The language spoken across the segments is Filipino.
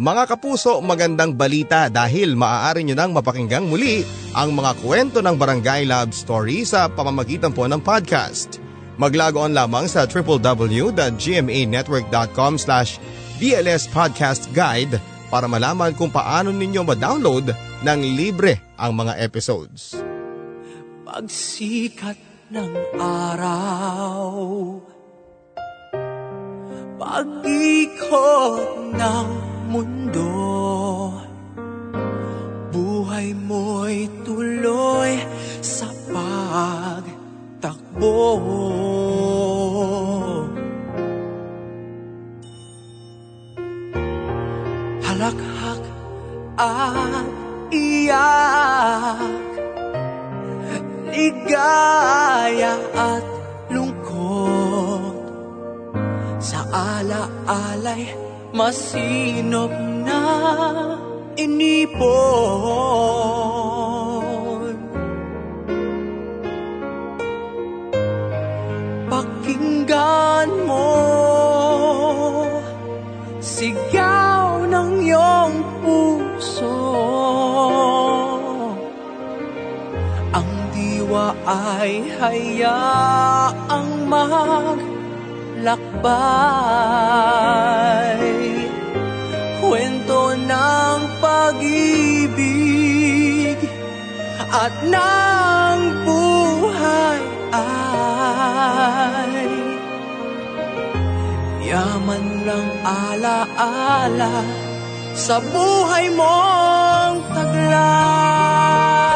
Mga kapuso, magandang balita dahil maaari nyo nang mapakinggang muli ang mga kwento ng Barangay Love Story sa pamamagitan po ng podcast. Maglago on lamang sa www.gmanetwork.com slash DLS para malaman kung paano ninyo ma-download ng libre ang mga episodes. Pagsikat ng araw Pag-ikot ng mundo. Buhay mo'y tuloy sa pagtakbo. Halakhak at iyak Ligaya at lungkot. Sa ala-alay masinop na inipon. Pakinggan mo Sigaw ng iyong puso. Ang diwa ay hayaang maglakbay Kwento ng pag-ibig at ng buhay ay Yaman ng alaala sa buhay mong taglay.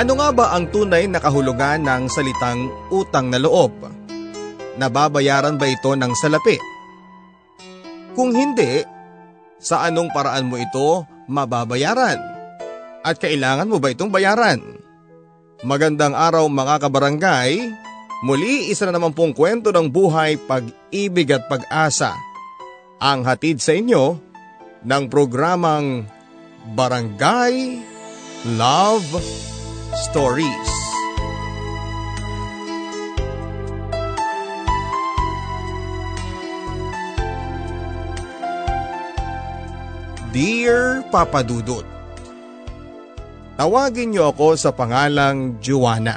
Ano nga ba ang tunay na kahulugan ng salitang utang na loob? Nababayaran ba ito ng salapi? Kung hindi, sa anong paraan mo ito mababayaran? At kailangan mo ba itong bayaran? Magandang araw mga kabarangay. Muli isa na naman pong kwento ng buhay, pag-ibig at pag-asa. Ang hatid sa inyo ng programang Barangay Love Stories. Dear Papa Dudut, Tawagin niyo ako sa pangalang Juana.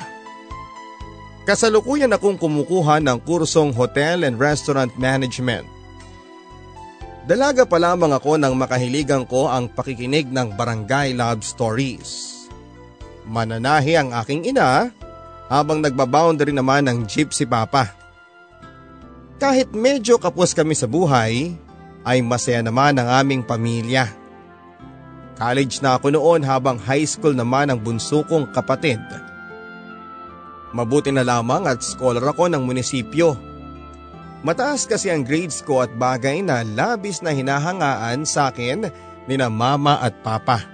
Kasalukuyan akong kumukuha ng kursong Hotel and Restaurant Management. Dalaga pa lamang ako nang makahiligan ko ang pakikinig ng Barangay Love Stories. Mananahi ang aking ina habang nagbaboundary naman ng jeep si Papa. Kahit medyo kapos kami sa buhay, ay masaya naman ang aming pamilya. College na ako noon habang high school naman ang bunso kong kapatid. Mabuti na lamang at scholar ako ng munisipyo. Mataas kasi ang grades ko at bagay na labis na hinahangaan sa akin ni na mama at papa.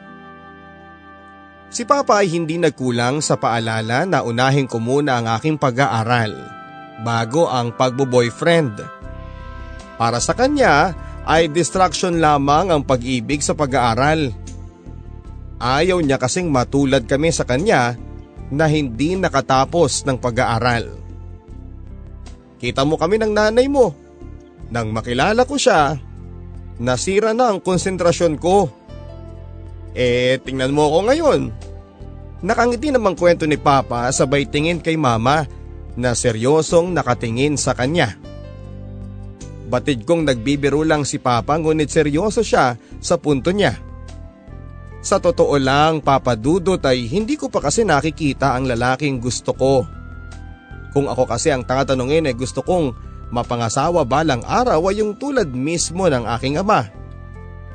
Si papa ay hindi nagkulang sa paalala na unahin ko muna ang aking pag-aaral bago ang pagbo-boyfriend. Para sa kanya ay distraction lamang ang pag-ibig sa pag-aaral. Ayaw niya kasing matulad kami sa kanya na hindi nakatapos ng pag-aaral. Kita mo kami ng nanay mo. Nang makilala ko siya, nasira na ang konsentrasyon ko. Eh, tingnan mo ako ngayon. Nakangiti namang kwento ni Papa sabay tingin kay Mama na seryosong nakatingin sa kanya. Batid kong nagbibiro lang si Papa ngunit seryoso siya sa punto niya. Sa totoo lang, papadudot ay hindi ko pa kasi nakikita ang lalaking gusto ko. Kung ako kasi ang tatanungin ay gusto kong mapangasawa balang araw ay yung tulad mismo ng aking ama.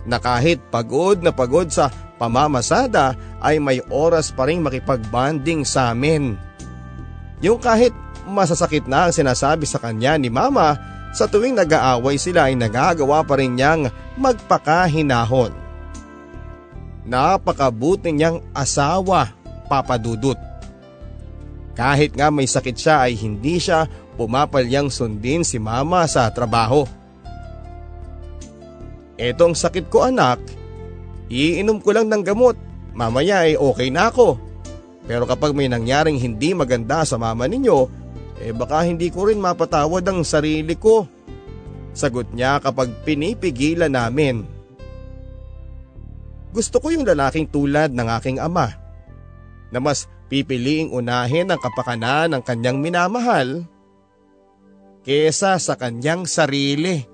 Na kahit pagod na pagod sa pamamasada ay may oras pa rin makipagbanding sa amin. Yung kahit masasakit na ang sinasabi sa kanya ni mama sa tuwing nag-aaway sila ay nagagawa pa rin niyang magpakahinahon. Napakabuti niyang asawa, Papa Dudut. Kahit nga may sakit siya ay hindi siya pumapalyang sundin si mama sa trabaho. Etong sakit ko anak, iinom ko lang ng gamot, mamaya ay okay na ako. Pero kapag may nangyaring hindi maganda sa mama ninyo, eh baka hindi ko rin mapatawad ang sarili ko. Sagot niya kapag pinipigilan namin. Gusto ko yung lalaking tulad ng aking ama na mas pipiliing unahin ang kapakanan ng kanyang minamahal kesa sa kanyang sarili.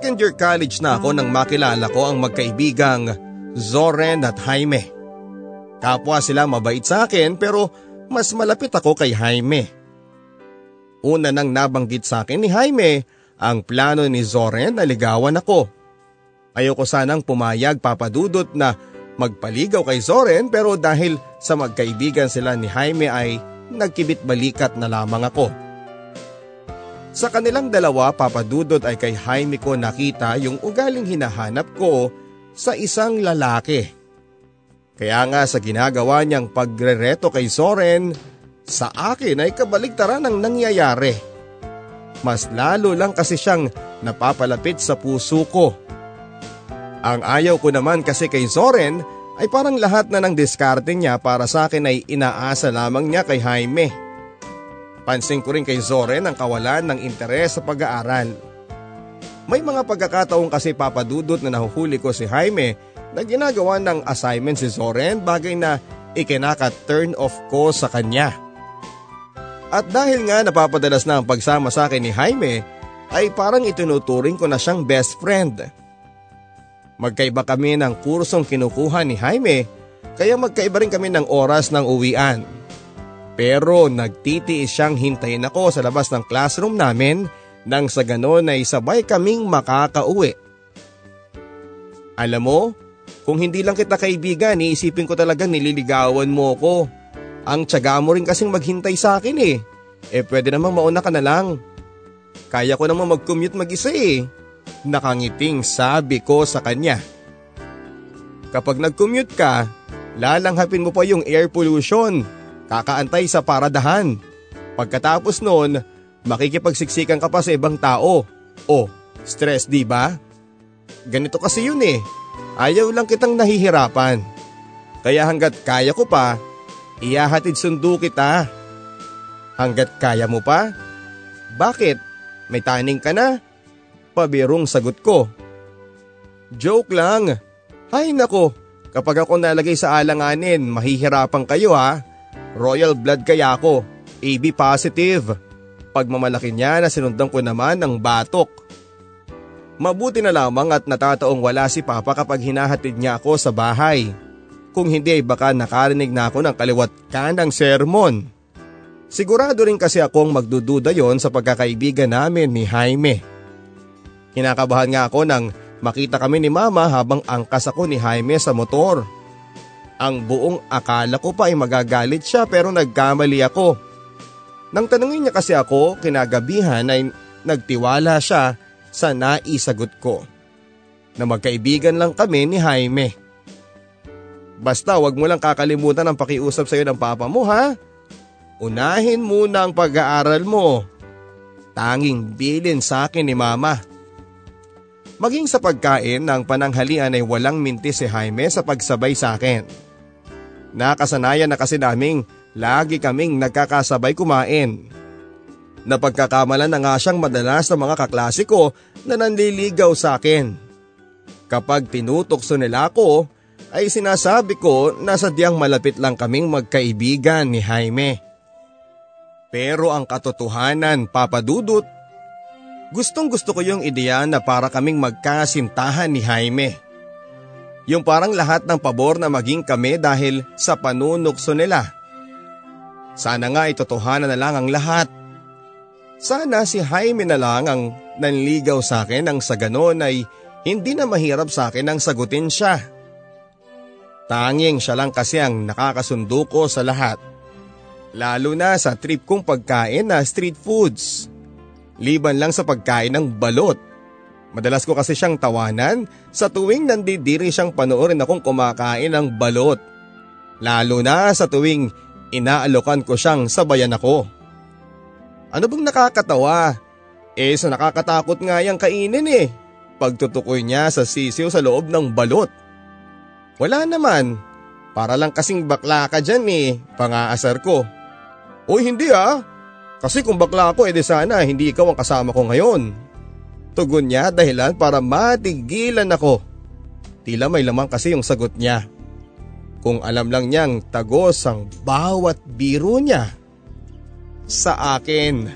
Second year college na ako nang makilala ko ang magkaibigang Zoren at Jaime. Kapwa sila mabait sa akin pero mas malapit ako kay Jaime. Una nang nabanggit sa akin ni Jaime ang plano ni Zoren na ligawan ako. Ayoko sanang pumayag papadudot na magpaligaw kay Zoren pero dahil sa magkaibigan sila ni Jaime ay nagkibit balikat na lamang ako. Sa kanilang dalawa papadudot ay kay Jaime ko nakita yung ugaling hinahanap ko sa isang lalaki. Kaya nga sa ginagawa niyang pagrereto kay Soren, sa akin ay kabaligtaran ang nangyayari. Mas lalo lang kasi siyang napapalapit sa puso ko. Ang ayaw ko naman kasi kay Soren ay parang lahat na ng diskarte niya para sa akin ay inaasa lamang niya kay Jaime. Pansin ko rin kay Zoren ang kawalan ng interes sa pag-aaral. May mga pagkakataon kasi papadudot na nahuhuli ko si Jaime na ginagawa ng assignment si Zoren bagay na ikinaka-turn off ko sa kanya. At dahil nga napapadalas na ang pagsama sa akin ni Jaime, ay parang itinuturing ko na siyang best friend. Magkaiba kami ng kursong kinukuha ni Jaime, kaya magkaiba rin kami ng oras ng uwian. Pero nagtitiis siyang hintayin ako sa labas ng classroom namin nang sa ganon ay sabay kaming makakauwi. Alam mo, kung hindi lang kita kaibigan, iisipin ko talagang nililigawan mo ko. Ang tiyaga mo rin kasing maghintay sa akin eh. Eh pwede namang mauna ka na lang. Kaya ko namang mag-commute mag-isa eh. Nakangiting sabi ko sa kanya. Kapag nag-commute ka, lalanghapin mo pa yung air pollution. Kakaantay sa paradahan. Pagkatapos noon, makikipagsiksikan ka pa sa ibang tao. Oh, stress di ba? Ganito kasi yun eh. Ayaw lang kitang nahihirapan. Kaya hanggat kaya ko pa, iyahatid sundo kita. Hanggat kaya mo pa? Bakit? May taning ka na? Pabirong sagot ko. Joke lang. Ay nako, kapag ako nalagay sa alanganin, mahihirapan kayo ha. Royal blood kaya ako, AB positive. Pagmamalaki niya na sinundan ko naman ng batok. Mabuti na lamang at natataong wala si Papa kapag hinahatid niya ako sa bahay. Kung hindi ay baka nakarinig na ako ng kaliwat kanang sermon. Sigurado rin kasi akong magdududa yon sa pagkakaibigan namin ni Jaime. Kinakabahan nga ako nang makita kami ni Mama habang angkas ako ni Jaime sa motor. Ang buong akala ko pa ay magagalit siya pero nagkamali ako. Nang tanungin niya kasi ako kinagabihan ay nagtiwala siya sa naisagot ko. Na magkaibigan lang kami ni Jaime. Basta wag mo lang kakalimutan ang pakiusap sa iyo ng papa mo ha. Unahin muna ang pag-aaral mo. Tanging bilin sa akin ni mama. Maging sa pagkain ng pananghalian ay walang minti si Jaime sa pagsabay sa akin. Nakasanayan na kasi naming lagi kaming nagkakasabay kumain. Napagkakamalan na nga siyang madalas ng mga kaklase ko na nanliligaw sa akin. Kapag tinutokso nila ako, ay sinasabi ko na sadyang malapit lang kaming magkaibigan ni Jaime. Pero ang katotohanan, Papa Dudut, gustong gusto ko yung ideya na para kaming magkasintahan ni Jaime. Yung parang lahat ng pabor na maging kami dahil sa panunukso nila. Sana nga itotohanan na lang ang lahat. Sana si Jaime na lang ang nanligaw sa akin nang sa ganon ay hindi na mahirap sa akin ang sagutin siya. Tanging siya lang kasi ang nakakasundo ko sa lahat. Lalo na sa trip kong pagkain na street foods. Liban lang sa pagkain ng balot. Madalas ko kasi siyang tawanan sa tuwing nandidiri siyang panoorin akong kumakain ng balot. Lalo na sa tuwing inaalokan ko siyang sabayan ako. Ano bang nakakatawa? Eh sa nakakatakot nga yung kainin eh. Pagtutukoy niya sa sisiw sa loob ng balot. Wala naman. Para lang kasing bakla ka dyan eh, pangaasar ko. Uy hindi ah. Kasi kung bakla ako edi sana hindi ikaw ang kasama ko ngayon. Tugon niya dahilan para matigilan ako. Tila may lamang kasi yung sagot niya. Kung alam lang niyang tagos ang bawat biro niya sa akin.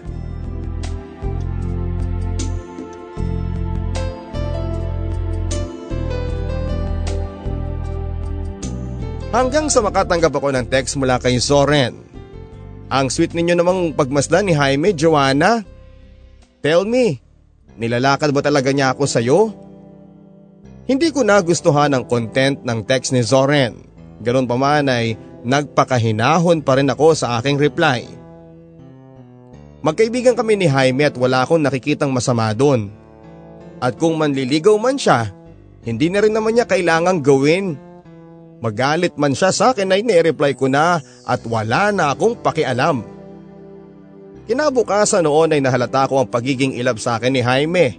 Hanggang sa makatanggap ako ng text mula kay Zoren. Ang sweet ninyo namang pagmasdan ni Jaime, Joanna. Tell me, nilalakad ba talaga niya ako sa'yo? Hindi ko nagustuhan ang content ng text ni Zoren. Ganun pa man ay nagpakahinahon pa rin ako sa aking reply. Magkaibigan kami ni Jaime at wala akong nakikitang masama doon. At kung manliligaw man siya, hindi na rin naman niya kailangang gawin. Magalit man siya sa akin ay nireply ko na at wala na akong pakialam. Kinabukasan noon ay nahalata ko ang pagiging ilab sa akin ni Jaime.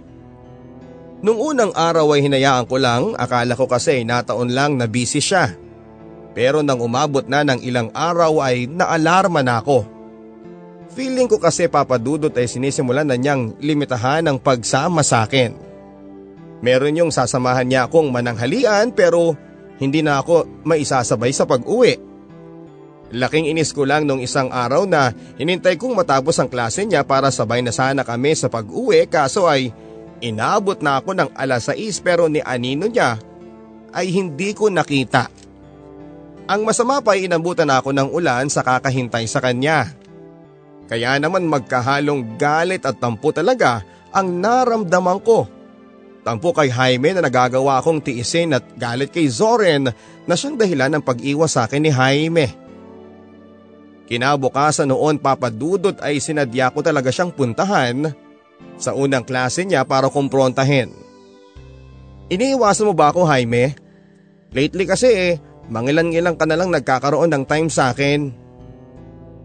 Nung unang araw ay hinayaan ko lang, akala ko kasi nataon lang na busy siya. Pero nang umabot na ng ilang araw ay naalarma na ako. Feeling ko kasi papadudot ay sinisimulan na niyang limitahan ang pagsama sa akin. Meron yung sasamahan niya akong mananghalian pero hindi na ako maisasabay sa pag-uwi. Laking inis ko lang nung isang araw na hinintay kong matapos ang klase niya para sabay na sana kami sa pag-uwi kaso ay inabot na ako ng alas 6 pero ni anino niya ay hindi ko nakita. Ang masama pa ay inabutan ako ng ulan sa kakahintay sa kanya. Kaya naman magkahalong galit at tampo talaga ang naramdaman ko. Tampo kay Jaime na nagagawa akong tiisin at galit kay Zoren na siyang dahilan ng pag-iwas sa akin ni Jaime. Kinabukasan noon papadudot ay sinadya ko talaga siyang puntahan sa unang klase niya para kumprontahin. Iniiwasan mo ba ako Jaime? Lately kasi eh, mangilan-ngilang ka na lang nagkakaroon ng time sa akin.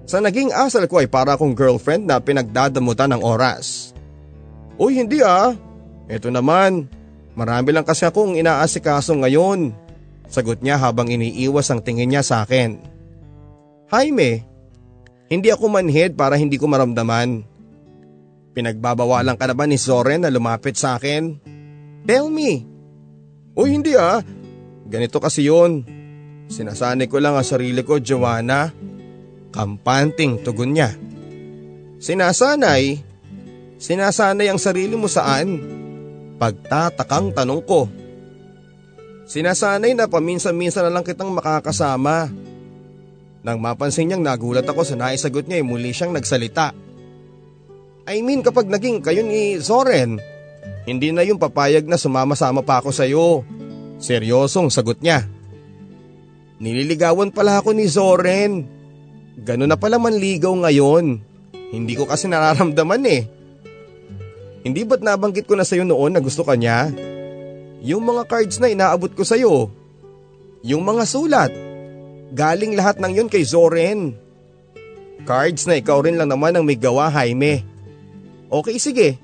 Sa naging asal ko ay para akong girlfriend na pinagdadamutan ng oras. Uy hindi ah, eto naman, Marami lang kasi akong inaasikaso ngayon. Sagot niya habang iniiwas ang tingin niya sa akin. Jaime, hindi ako manhid para hindi ko maramdaman. Pinagbabawalan ka na ba ni Soren na lumapit sa akin? Tell me. O hindi ah, ganito kasi yon. Sinasanay ko lang ang sarili ko, Joanna. Kampanting tugon niya. Sinasanay? Sinasanay ang sarili mo saan? Pagtatakang tanong ko. Sinasanay na paminsan-minsan na lang kitang makakasama. Nang mapansin niyang nagulat ako sa naisagot niya ay muli siyang nagsalita. I mean kapag naging kayo ni Soren, hindi na yung papayag na sumama-sama pa ako sa iyo. Seryosong sagot niya. Nililigawan pala ako ni Soren. Ganun na pala manligaw ngayon. Hindi ko kasi nararamdaman eh. Hindi ba't nabanggit ko na sa'yo noon na gusto ka niya? Yung mga cards na inaabot ko sa'yo. Yung mga sulat. Galing lahat ng yun kay Zoren. Cards na ikaw rin lang naman ang may gawa, Jaime. Okay, sige.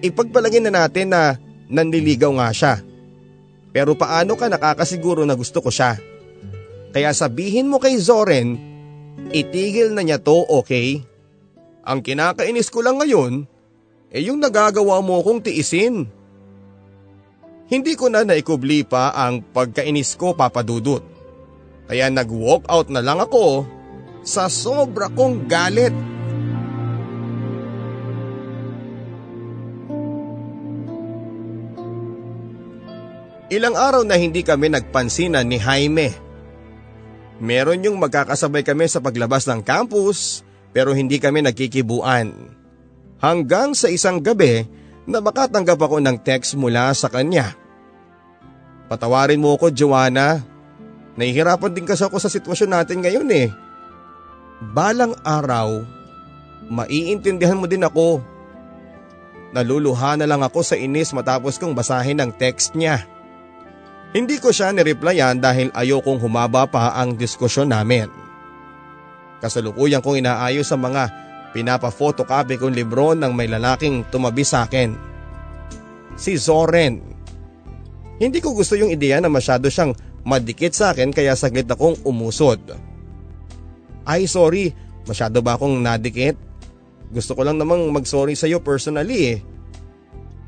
Ipagpalagin na natin na nanliligaw nga siya. Pero paano ka nakakasiguro na gusto ko siya? Kaya sabihin mo kay Zoren, itigil na niya to, okay? Ang kinakainis ko lang ngayon, eh yung nagagawa mo kong tiisin. Hindi ko na naikubli pa ang pagkainis ko papadudot. Kaya nag-walk out na lang ako sa sobra kong galit. Ilang araw na hindi kami nagpansinan ni Jaime. Meron yung magkakasabay kami sa paglabas ng campus pero hindi kami nagkikibuan. Hanggang sa isang gabi na makatanggap ako ng text mula sa kanya. Patawarin mo ako, Joanna. Nahihirapan din kasi ako sa sitwasyon natin ngayon eh. Balang araw, maiintindihan mo din ako. Naluluha na lang ako sa inis matapos kong basahin ang text niya. Hindi ko siya nireplyan dahil ayokong humaba pa ang diskusyon namin. Kasalukuyan kong inaayos sa mga pinapa-photocopy kong libro ng may lalaking tumabi sa akin. Si Zoren. Hindi ko gusto yung ideya na masyado siyang madikit sa akin kaya saglit akong umusod. Ay sorry, masyado ba akong nadikit? Gusto ko lang namang mag-sorry sa'yo personally eh.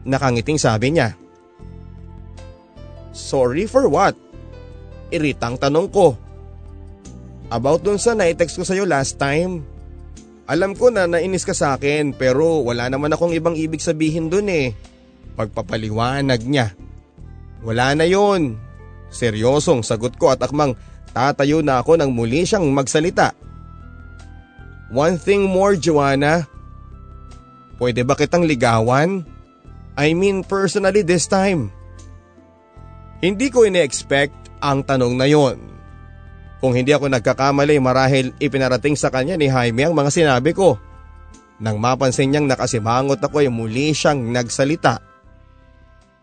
Nakangiting sabi niya. Sorry for what? Iritang tanong ko. About dun sa na-text ko sa'yo last time. Alam ko na nainis ka sa akin pero wala naman akong ibang ibig sabihin dun eh. Pagpapaliwanag niya. Wala na yon. Seryosong sagot ko at akmang tatayo na ako nang muli siyang magsalita. One thing more Joanna. Pwede ba kitang ligawan? I mean personally this time. Hindi ko ine-expect ang tanong na yon. Kung hindi ako nagkakamali marahil ipinarating sa kanya ni Jaime ang mga sinabi ko. Nang mapansin niyang nakasimangot ako ay muli siyang nagsalita.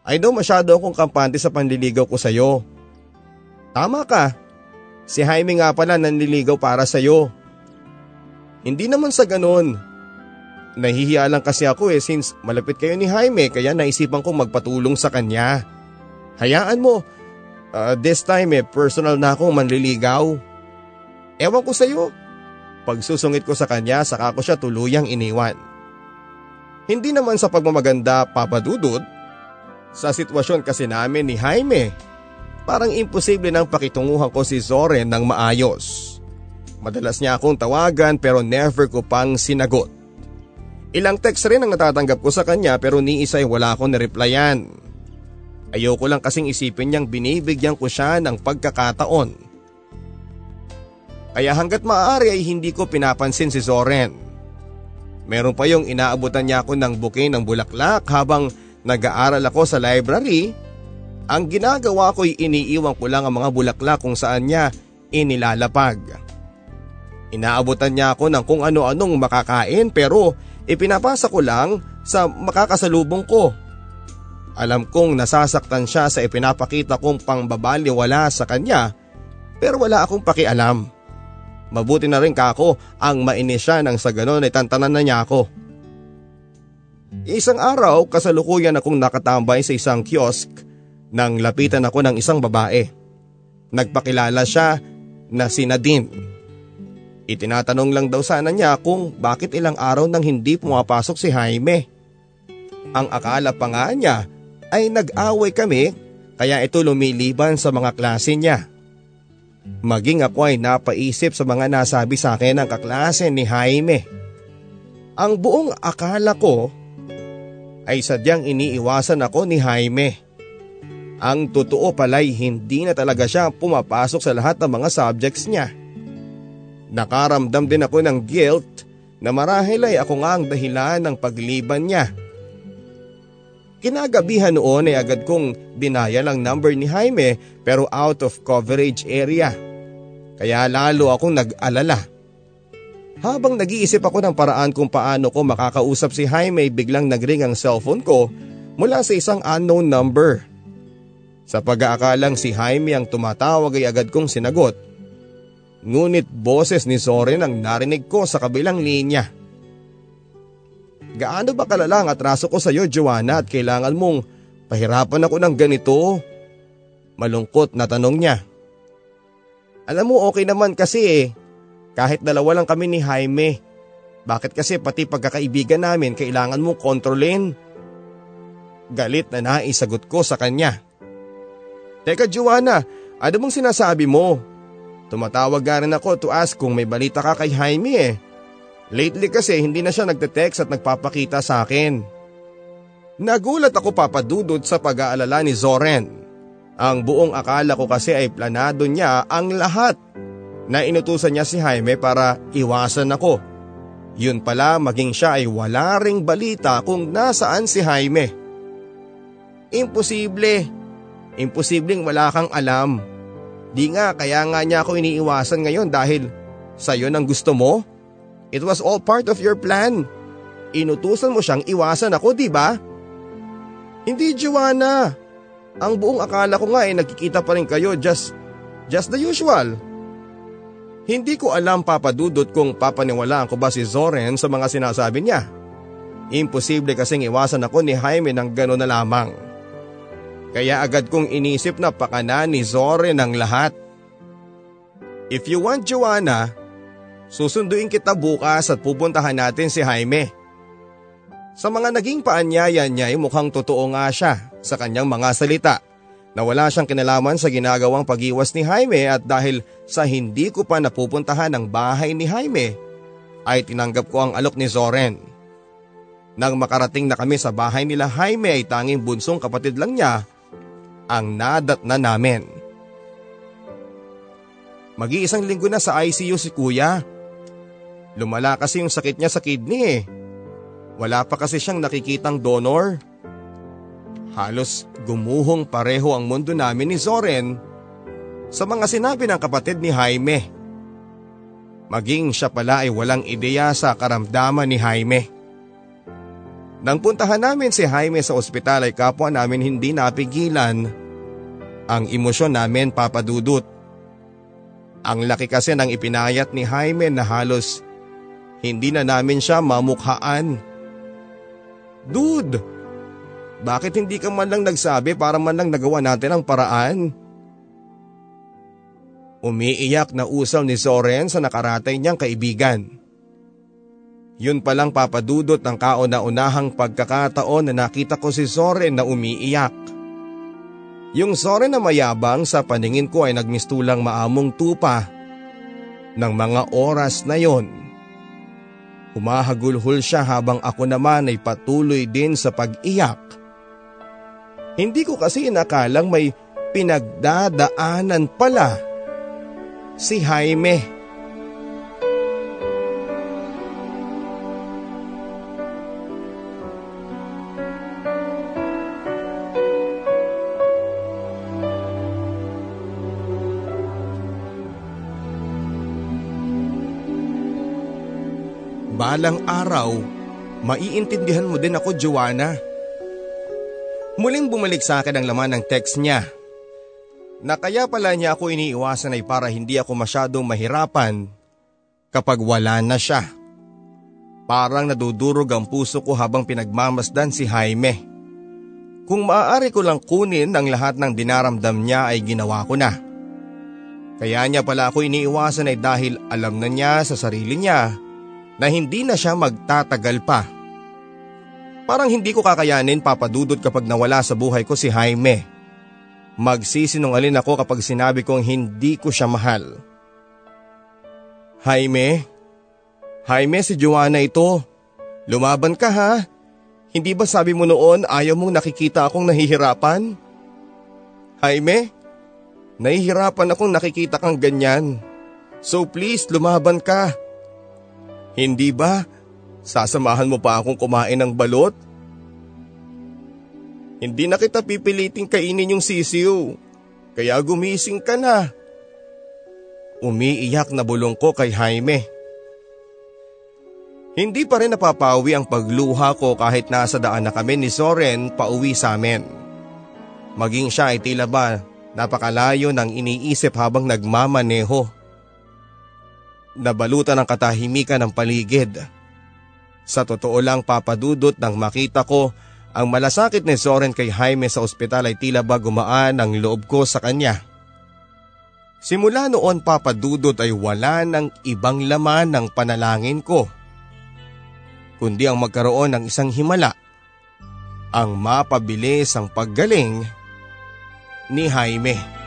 I know masyado akong kampante sa panliligaw ko sa iyo. Tama ka. Si Jaime nga pala nanliligaw para sa iyo. Hindi naman sa ganun. Nahihiya lang kasi ako eh since malapit kayo ni Jaime kaya naisipan kong magpatulong sa kanya. Hayaan mo, uh, this time eh personal na akong manliligaw. Ewan ko sa iyo. Pagsusungit ko sa kanya saka ko siya tuluyang iniwan. Hindi naman sa pagmamaganda papadudod. Sa sitwasyon kasi namin ni Jaime, parang imposible nang pakitunguhan ko si Zoren ng maayos. Madalas niya akong tawagan pero never ko pang sinagot. Ilang text rin ang natatanggap ko sa kanya pero ni isa ay wala akong nireplyan. Ayoko lang kasing isipin niyang binibigyan ko siya ng pagkakataon. Kaya hanggat maaari ay hindi ko pinapansin si Zoren. Meron pa yung inaabutan niya ako ng bouquet ng bulaklak habang nag-aaral ako sa library. Ang ginagawa ko ay iniiwan ko lang ang mga bulaklak kung saan niya inilalapag. Inaabutan niya ako ng kung ano-anong makakain pero ipinapasa ko lang sa makakasalubong ko. Alam kong nasasaktan siya sa ipinapakita kong pangbabaliwala sa kanya pero wala akong pakialam. Mabuti na rin kako ang mainis siya nang sa ganon ay tantanan na niya ako. Isang araw, kasalukuyan akong nakatambay sa isang kiosk nang lapitan ako ng isang babae. Nagpakilala siya na si Nadine. Itinatanong lang daw sana niya kung bakit ilang araw nang hindi pumapasok si Jaime. Ang akala pa nga niya ay nag-away kami kaya ito lumiliban sa mga klase niya. Maging ako ay napaisip sa mga nasabi sa akin ng kaklase ni Jaime. Ang buong akala ko ay sadyang iniiwasan ako ni Jaime. Ang totoo pala'y hindi na talaga siya pumapasok sa lahat ng mga subjects niya. Nakaramdam din ako ng guilt na marahil ay ako nga ang dahilan ng pagliban niya. Kinagabihan noon ay agad kong dinaya ang number ni Jaime pero out of coverage area. Kaya lalo akong nag-alala. Habang nag-iisip ako ng paraan kung paano ko makakausap si Jaime biglang nagring ang cellphone ko mula sa isang unknown number. Sa pag-aakalang si Jaime ang tumatawag ay agad kong sinagot. Ngunit boses ni Soren ang narinig ko sa kabilang linya. Gaano ba kalala ang atraso ko sa iyo Joanna at kailangan mong pahirapan ako ng ganito? Malungkot na tanong niya. Alam mo okay naman kasi eh. Kahit dalawa lang kami ni Jaime. Bakit kasi pati pagkakaibigan namin kailangan mong kontrolin? Galit na naisagot ko sa kanya. Teka Joanna, ano mong sinasabi mo? Tumatawag ka rin ako to ask kung may balita ka kay Jaime eh. Lately kasi hindi na siya nagte-text at nagpapakita sa akin. Nagulat ako papadudod sa pag-aalala ni Zoren. Ang buong akala ko kasi ay planado niya ang lahat na inutusan niya si Jaime para iwasan ako. Yun pala maging siya ay wala ring balita kung nasaan si Jaime. Imposible. Imposibleng wala kang alam. Di nga kaya nga niya ako iniiwasan ngayon dahil sa'yo nang gusto mo? It was all part of your plan. Inutusan mo siyang iwasan ako, di ba? Hindi, Joanna. Ang buong akala ko nga ay nagkikita pa rin kayo just, just the usual. Hindi ko alam papadudot kung papaniwalaan ko ba si Zoren sa mga sinasabi niya. Imposible kasing iwasan ako ni Jaime ng gano'n na lamang. Kaya agad kong inisip na pakana ni Zoren ang lahat. If you want Joanna, susunduin kita bukas at pupuntahan natin si Jaime. Sa mga naging paanyaya niya ay mukhang totoo nga siya sa kanyang mga salita na wala siyang kinalaman sa ginagawang pag-iwas ni Jaime at dahil sa hindi ko pa napupuntahan ang bahay ni Jaime, ay tinanggap ko ang alok ni Zoren. Nang makarating na kami sa bahay nila Jaime ay tanging bunsong kapatid lang niya ang nadat na namin. Mag-iisang linggo na sa ICU si kuya. Lumala kasi yung sakit niya sa kidney eh. Wala pa kasi siyang nakikitang donor. Halos gumuhong pareho ang mundo namin ni Zoren sa mga sinabi ng kapatid ni Jaime. Maging siya pala ay walang ideya sa karamdaman ni Jaime. Nang puntahan namin si Jaime sa ospital ay kapwa namin hindi napigilan ang emosyon namin papadudot. Ang laki kasi ng ipinayat ni Jaime na halos hindi na namin siya mamukhaan. Dude, bakit hindi ka man lang nagsabi para man lang nagawa natin ang paraan? Umiiyak na usal ni Soren sa nakaratay niyang kaibigan. Yun palang papadudot ng kauna-unahang pagkakataon na nakita ko si Soren na umiiyak. Yung Soren na mayabang sa paningin ko ay nagmistulang maamong tupa ng mga oras na yon. Humahagulhol siya habang ako naman ay patuloy din sa pag-iyak. Hindi ko kasi inakalang may pinagdadaanan pala si Jaime. Balang araw, maiintindihan mo din ako Joanna. Muling bumalik sa akin ang laman ng text niya na kaya pala niya ako iniiwasan ay para hindi ako masyadong mahirapan kapag wala na siya. Parang nadudurog ang puso ko habang pinagmamasdan si Jaime. Kung maaari ko lang kunin ang lahat ng dinaramdam niya ay ginawa ko na. Kaya niya pala ako iniiwasan ay dahil alam na niya sa sarili niya na hindi na siya magtatagal pa. Parang hindi ko kakayanin papadudod kapag nawala sa buhay ko si Jaime. Magsisinungalin ako kapag sinabi kong hindi ko siya mahal. Jaime, Jaime, si Joanna ito. Lumaban ka ha. Hindi ba sabi mo noon ayaw mong nakikita akong nahihirapan? Jaime, nahihirapan akong nakikita kang ganyan. So please, lumaban ka. Hindi ba? Sasamahan mo pa akong kumain ng balot? Hindi na kita pipiliting kainin yung sisiw. Kaya gumising ka na. Umiiyak na bulong ko kay Jaime. Hindi pa rin napapawi ang pagluha ko kahit nasa daan na kami ni Soren pauwi sa amin. Maging siya ay tila ba napakalayo ng iniisip habang nagmamaneho. Nabalutan ang katahimikan ng paligid. Sa totoo lang papadudot nang makita ko ang malasakit ni Soren kay Jaime sa ospital ay tila ba gumaan ang loob ko sa kanya. Simula noon papadudot ay wala ng ibang laman ng panalangin ko kundi ang magkaroon ng isang himala ang mapabilis ang paggaling ni Jaime.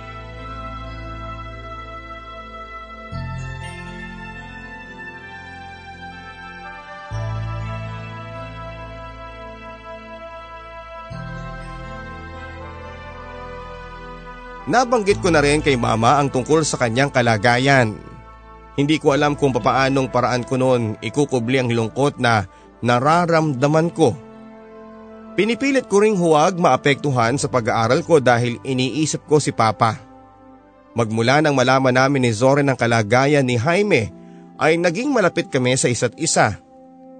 Nabanggit ko na rin kay mama ang tungkol sa kanyang kalagayan. Hindi ko alam kung papaanong paraan ko noon ikukubli ang lungkot na nararamdaman ko. Pinipilit ko ring huwag maapektuhan sa pag-aaral ko dahil iniisip ko si Papa. Magmula nang malaman namin ni Zoren ang kalagayan ni Jaime ay naging malapit kami sa isa't isa.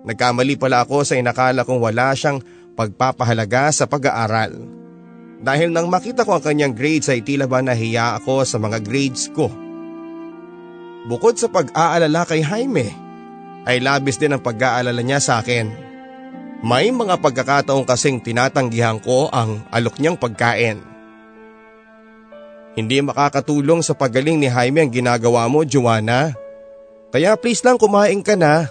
Nagkamali pala ako sa inakala kong wala siyang pagpapahalaga sa pag-aaral. Dahil nang makita ko ang kanyang grades ay tila ba nahiya ako sa mga grades ko. Bukod sa pag-aalala kay Jaime, ay labis din ang pag-aalala niya sa akin. May mga pagkakataong kasing tinatanggihan ko ang alok niyang pagkain. Hindi makakatulong sa pagaling ni Jaime ang ginagawa mo, Joanna. Kaya please lang kumain ka na.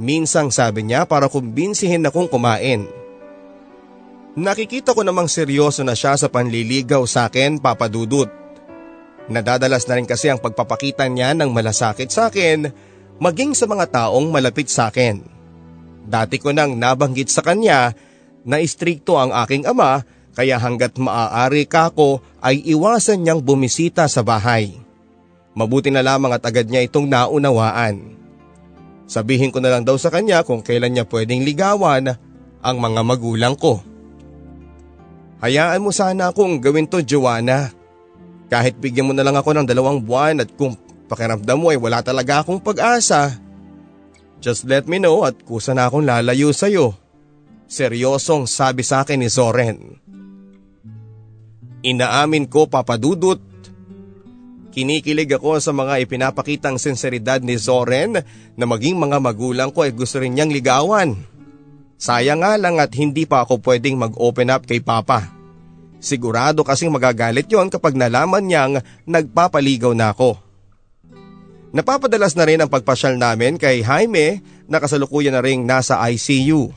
Minsang sabi niya para kumbinsihin akong kumain. Nakikita ko namang seryoso na siya sa panliligaw sa akin, Papa Dudut. Nadadalas na rin kasi ang pagpapakita niya ng malasakit sa akin maging sa mga taong malapit sa akin. Dati ko nang nabanggit sa kanya na istrikto ang aking ama kaya hanggat maaari ka ko ay iwasan niyang bumisita sa bahay. Mabuti na lamang at agad niya itong naunawaan. Sabihin ko na lang daw sa kanya kung kailan niya pwedeng ligawan ang mga magulang ko. Hayaan mo sana akong gawin to Joanna. Kahit bigyan mo na lang ako ng dalawang buwan at kung pakiramdam mo ay wala talaga akong pag-asa. Just let me know at kusa na akong lalayo sa'yo. Seryosong sabi sa akin ni Zoren. Inaamin ko papadudot. Kinikilig ako sa mga ipinapakitang sinseridad ni Zoren na maging mga magulang ko ay gusto rin niyang ligawan. Sayang nga lang at hindi pa ako pwedeng mag-open up kay Papa. Sigurado kasing magagalit yon kapag nalaman niyang nagpapaligaw na ako. Napapadalas na rin ang pagpasyal namin kay Jaime na kasalukuyan na ring nasa ICU.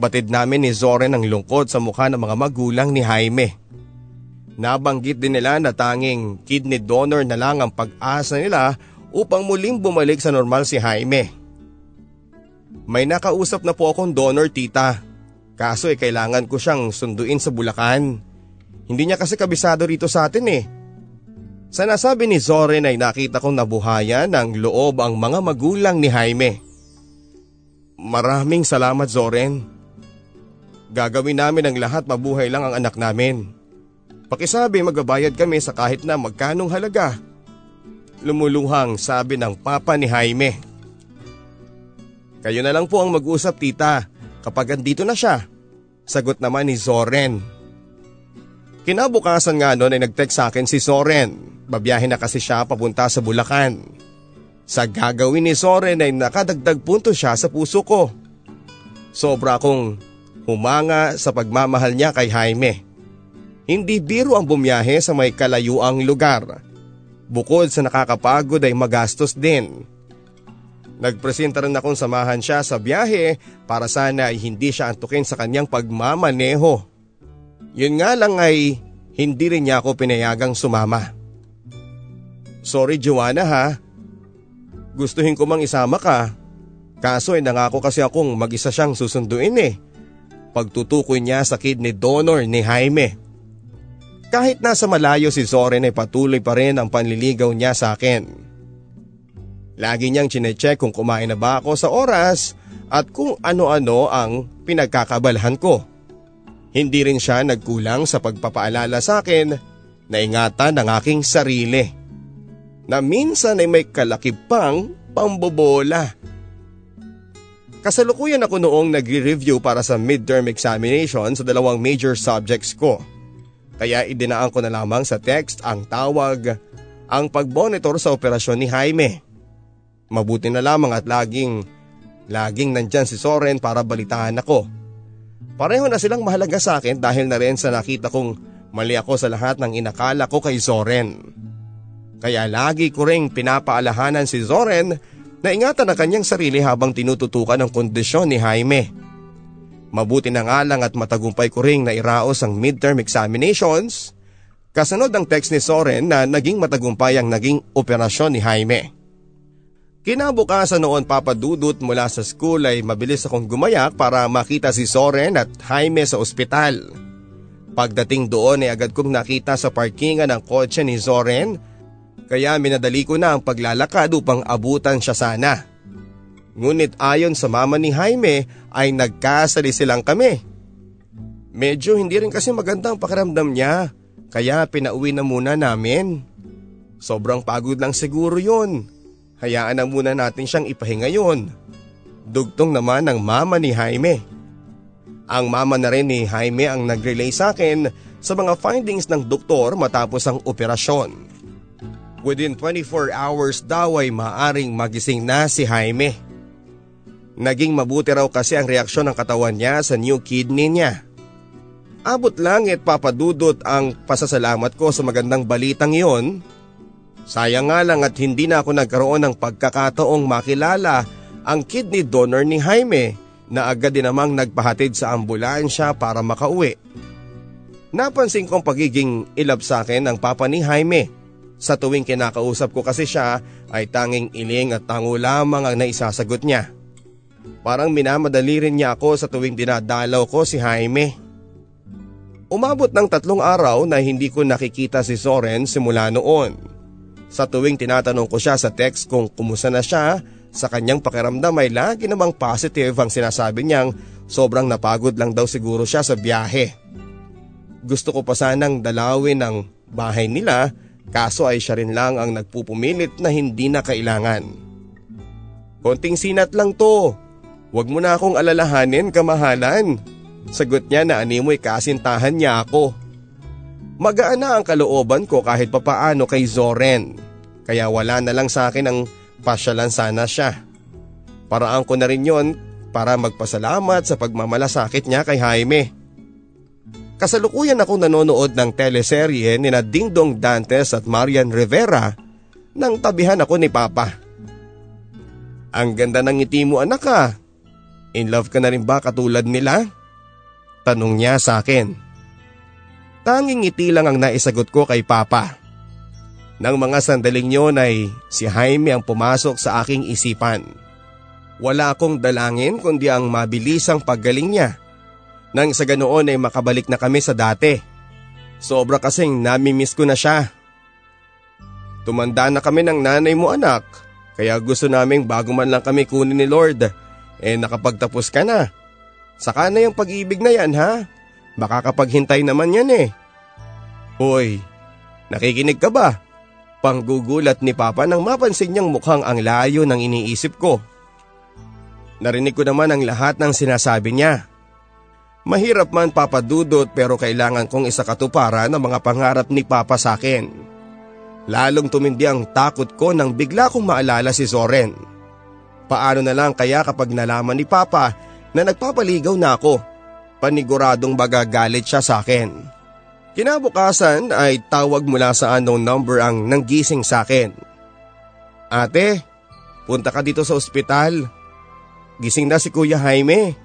Batid namin ni Zoren ang lungkot sa mukha ng mga magulang ni Jaime. Nabanggit din nila na tanging kidney donor na lang ang pag-asa nila upang muling bumalik sa normal si Jaime. May nakausap na po akong donor tita. Kaso eh kailangan ko siyang sunduin sa Bulacan. Hindi niya kasi kabisado rito sa atin eh. Sa nasabi ni Zoren ay nakita kong nabuhayan ng loob ang mga magulang ni Jaime. Maraming salamat Zoren. Gagawin namin ang lahat mabuhay lang ang anak namin. Pakisabi magbabayad kami sa kahit na magkanong halaga. Lumuluhang sabi ng papa ni Jaime. Kayo na lang po ang mag-usap tita kapag andito na siya. Sagot naman ni Zoren. Kinabukasan nga noon ay nag-text sa akin si Soren. Babiyahin na kasi siya papunta sa Bulacan. Sa gagawin ni Soren ay nakadagdag punto siya sa puso ko. Sobra akong humanga sa pagmamahal niya kay Jaime. Hindi biro ang bumiyahe sa may kalayuang lugar. Bukod sa nakakapagod ay magastos din. Nagpresenta rin akong samahan siya sa biyahe para sana ay hindi siya antukin sa kanyang pagmamaneho. Yun nga lang ay hindi rin niya ako pinayagang sumama. Sorry Joanna ha. Gustuhin ko mang isama ka. Kaso ay nangako kasi akong mag-isa siyang susunduin eh. Pagtutukoy niya sa kidney donor ni Jaime. Kahit nasa malayo si Soren ay patuloy pa rin ang panliligaw niya sa akin. Lagi niyang chinecheck kung kumain na ba ako sa oras at kung ano-ano ang pinagkakabalahan ko. Hindi rin siya nagkulang sa pagpapaalala sa akin na ingatan ang aking sarili. Na minsan ay may kalakip pang pambobola. Kasalukuyan ako noong nagre-review para sa midterm examination sa dalawang major subjects ko. Kaya idinaan ko na lamang sa text ang tawag ang pagmonitor sa operasyon ni Jaime. Mabuti na lamang at laging, laging nandyan si Soren para balitaan ako. Pareho na silang mahalaga sa akin dahil na rin sa nakita kong mali ako sa lahat ng inakala ko kay Soren. Kaya lagi ko ring pinapaalahanan si Soren na ingatan ang kanyang sarili habang tinututukan ang kondisyon ni Jaime. Mabuti na nga lang at matagumpay ko ring nairaos ang midterm examinations. Kasunod ang text ni Soren na naging matagumpay ang naging operasyon ni Jaime. Kinabukasan noon papadudot mula sa school ay mabilis akong gumayak para makita si Soren at Jaime sa ospital. Pagdating doon ay agad kong nakita sa parkingan ang kotse ni Soren kaya minadali ko na ang paglalakad upang abutan siya sana. Ngunit ayon sa mama ni Jaime ay nagkasali silang kami. Medyo hindi rin kasi magandang pakiramdam niya kaya pinauwi na muna namin. Sobrang pagod lang siguro yun. Hayaan na muna natin siyang ipahinga yun. Dugtong naman ng mama ni Jaime. Ang mama na rin ni Jaime ang nag-relay sa akin sa mga findings ng doktor matapos ang operasyon. Within 24 hours daw ay maaring magising na si Jaime. Naging mabuti raw kasi ang reaksyon ng katawan niya sa new kidney niya. Abot langit papadudot ang pasasalamat ko sa magandang balitang iyon Sayang nga lang at hindi na ako nagkaroon ng pagkakataong makilala ang kidney donor ni Jaime na agad din namang nagpahatid sa ambulansya para makauwi. Napansin kong pagiging ilab sa akin ng papa ni Jaime. Sa tuwing kinakausap ko kasi siya ay tanging iling at tango lamang ang naisasagot niya. Parang minamadali rin niya ako sa tuwing dinadalaw ko si Jaime. Umabot ng tatlong araw na hindi ko nakikita si Soren simula noon. Sa tuwing tinatanong ko siya sa text kung kumusta na siya, sa kanyang pakiramdam ay lagi namang positive ang sinasabi niyang sobrang napagod lang daw siguro siya sa biyahe. Gusto ko pa sanang dalawin ang bahay nila kaso ay siya rin lang ang nagpupumilit na hindi na kailangan. Konting sinat lang to. Huwag mo na akong alalahanin kamahalan. Sagot niya na animoy kasintahan niya ako. Magaan na ang kalooban ko kahit papaano kay Zoren. Kaya wala na lang sa akin ang pasyalan sana siya. Paraan ko na rin yon para magpasalamat sa pagmamalasakit niya kay Jaime. Kasalukuyan ako nanonood ng teleserye ni na Dingdong Dantes at Marian Rivera nang tabihan ako ni Papa. Ang ganda ng ngiti mo anak ka. In love ka na rin ba katulad nila? Tanong niya sa akin. Tanging ngiti lang ang naisagot ko kay Papa. Nang mga sandaling yun ay si Jaime ang pumasok sa aking isipan. Wala akong dalangin kundi ang mabilisang paggaling niya. Nang sa ganoon ay makabalik na kami sa dati. Sobra kasing namimiss ko na siya. Tumanda na kami ng nanay mo anak, kaya gusto naming bago man lang kami kunin ni Lord, eh nakapagtapos ka na. Saka na yung pag-ibig na yan ha? Makakapaghintay naman yan eh. Hoy, nakikinig ka ba? Panggugulat ni Papa nang mapansin niyang mukhang ang layo ng iniisip ko. Narinig ko naman ang lahat ng sinasabi niya. Mahirap man papadudot pero kailangan kong isakatuparan ang mga pangarap ni Papa sa akin. Lalong tumindi ang takot ko nang bigla kong maalala si Soren. Paano na lang kaya kapag nalaman ni Papa na nagpapaligaw na ako? Paniguradong bagagalit siya sa akin. Kinabukasan ay tawag mula sa unknown number ang nanggising sa akin. Ate, punta ka dito sa ospital. Gising na si Kuya Jaime.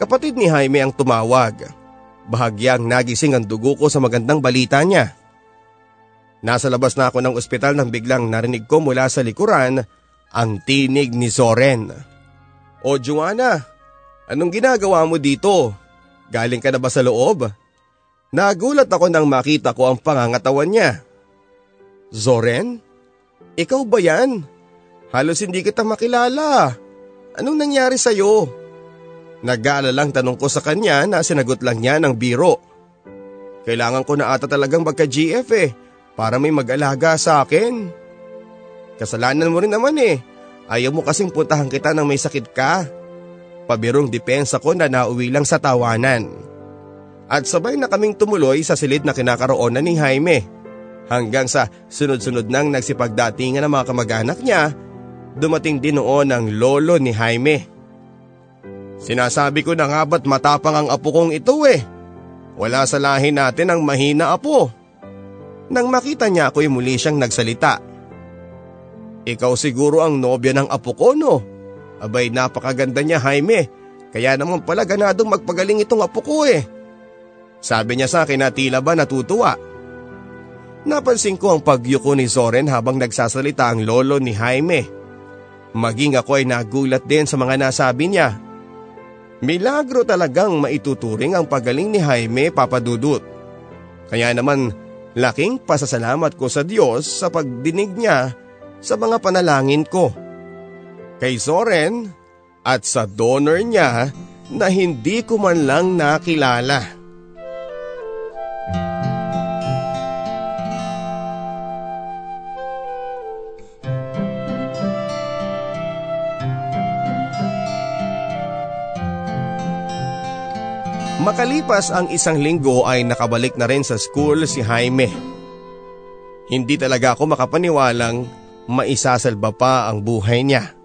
Kapatid ni Jaime ang tumawag. Bahagyang nagising ang dugo ko sa magandang balita niya. Nasa labas na ako ng ospital nang biglang narinig ko mula sa likuran ang tinig ni Soren. O Joanna, anong ginagawa mo dito? Galing ka na ba sa loob? Nagulat ako nang makita ko ang pangangatawan niya. Zoren? Ikaw ba yan? Halos hindi kita makilala. Anong nangyari sa'yo? Nag-aalalang tanong ko sa kanya na sinagot lang niya ng biro. Kailangan ko na ata talagang magka-GF eh para may mag-alaga sa akin. Kasalanan mo rin naman eh. Ayaw mo kasing puntahan kita nang may sakit ka. Pabirong depensa ko na nauwi lang sa tawanan. At sabay na kaming tumuloy sa silid na kinakaroonan ni Jaime. Hanggang sa sunod-sunod nang nagsipagdatingan ng mga kamag-anak niya, dumating din noon ang lolo ni Jaime. Sinasabi ko na nga ba't matapang ang apo kong ito eh. Wala sa lahi natin ang mahina apo. Nang makita niya ako'y muli siyang nagsalita. Ikaw siguro ang nobya ng apo ko no? Abay napakaganda niya Jaime, kaya naman pala ganadong magpagaling itong apo ko eh. Sabi niya sa akin na tila ba natutuwa. Napansin ko ang pagyuko ni Soren habang nagsasalita ang lolo ni Jaime. Maging ako ay nagulat din sa mga nasabi niya. Milagro talagang maituturing ang pagaling ni Jaime papadudot. Kaya naman Laking pasasalamat ko sa Diyos sa pagdinig niya sa mga panalangin ko. Kay Soren at sa donor niya na hindi ko man lang nakilala. Makalipas ang isang linggo ay nakabalik na rin sa school si Jaime. Hindi talaga ako makapaniwalang maisasalba pa ang buhay niya.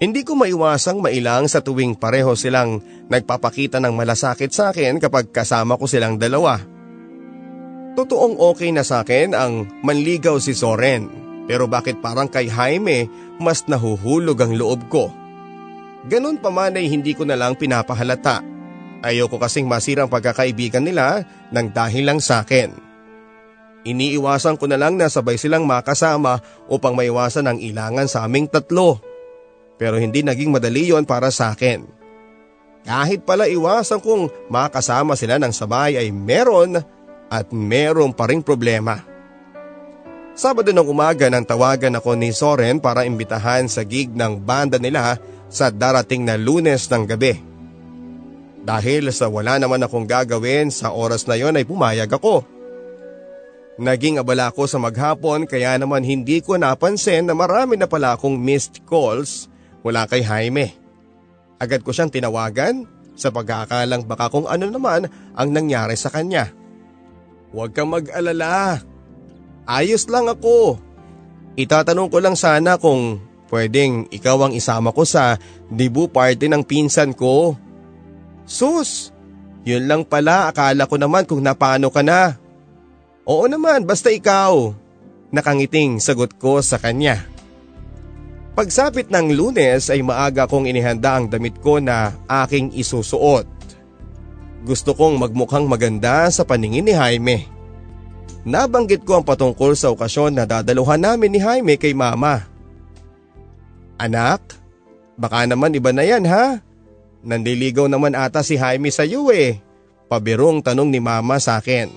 Hindi ko maiwasang mailang sa tuwing pareho silang nagpapakita ng malasakit sa akin kapag kasama ko silang dalawa. Totoong okay na sa akin ang manligaw si Soren pero bakit parang kay Jaime mas nahuhulog ang loob ko. Ganun pa man ay hindi ko na lang pinapahalata. Ayoko kasing masirang pagkakaibigan nila ng dahil lang sa akin. Iniiwasan ko na lang na sabay silang makasama upang maiwasan ang ilangan sa aming tatlo. Pero hindi naging madali yon para sa akin. Kahit pala iwasan kong makasama sila ng sabay ay meron at meron pa ring problema. Sabado ng umaga nang tawagan ako ni Soren para imbitahan sa gig ng banda nila sa darating na lunes ng gabi. Dahil sa wala naman akong gagawin sa oras na yon ay pumayag ako. Naging abala ko sa maghapon kaya naman hindi ko napansin na marami na pala akong missed calls mula kay Jaime. Agad ko siyang tinawagan sa pagkakalang baka kung ano naman ang nangyari sa kanya. Huwag kang mag-alala. Ayos lang ako. Itatanong ko lang sana kung pwedeng ikaw ang isama ko sa debut party ng pinsan ko. Sus, yun lang pala akala ko naman kung napano ka na. Oo naman, basta ikaw. Nakangiting sagot ko sa kanya. Pagsapit ng lunes ay maaga kong inihanda ang damit ko na aking isusuot. Gusto kong magmukhang maganda sa paningin ni Jaime. Nabanggit ko ang patungkol sa okasyon na dadaluhan namin ni Jaime kay mama. Anak, baka naman iba na yan ha? Nandiligaw naman ata si Jaime sa iyo eh. Pabirong tanong ni mama sa akin.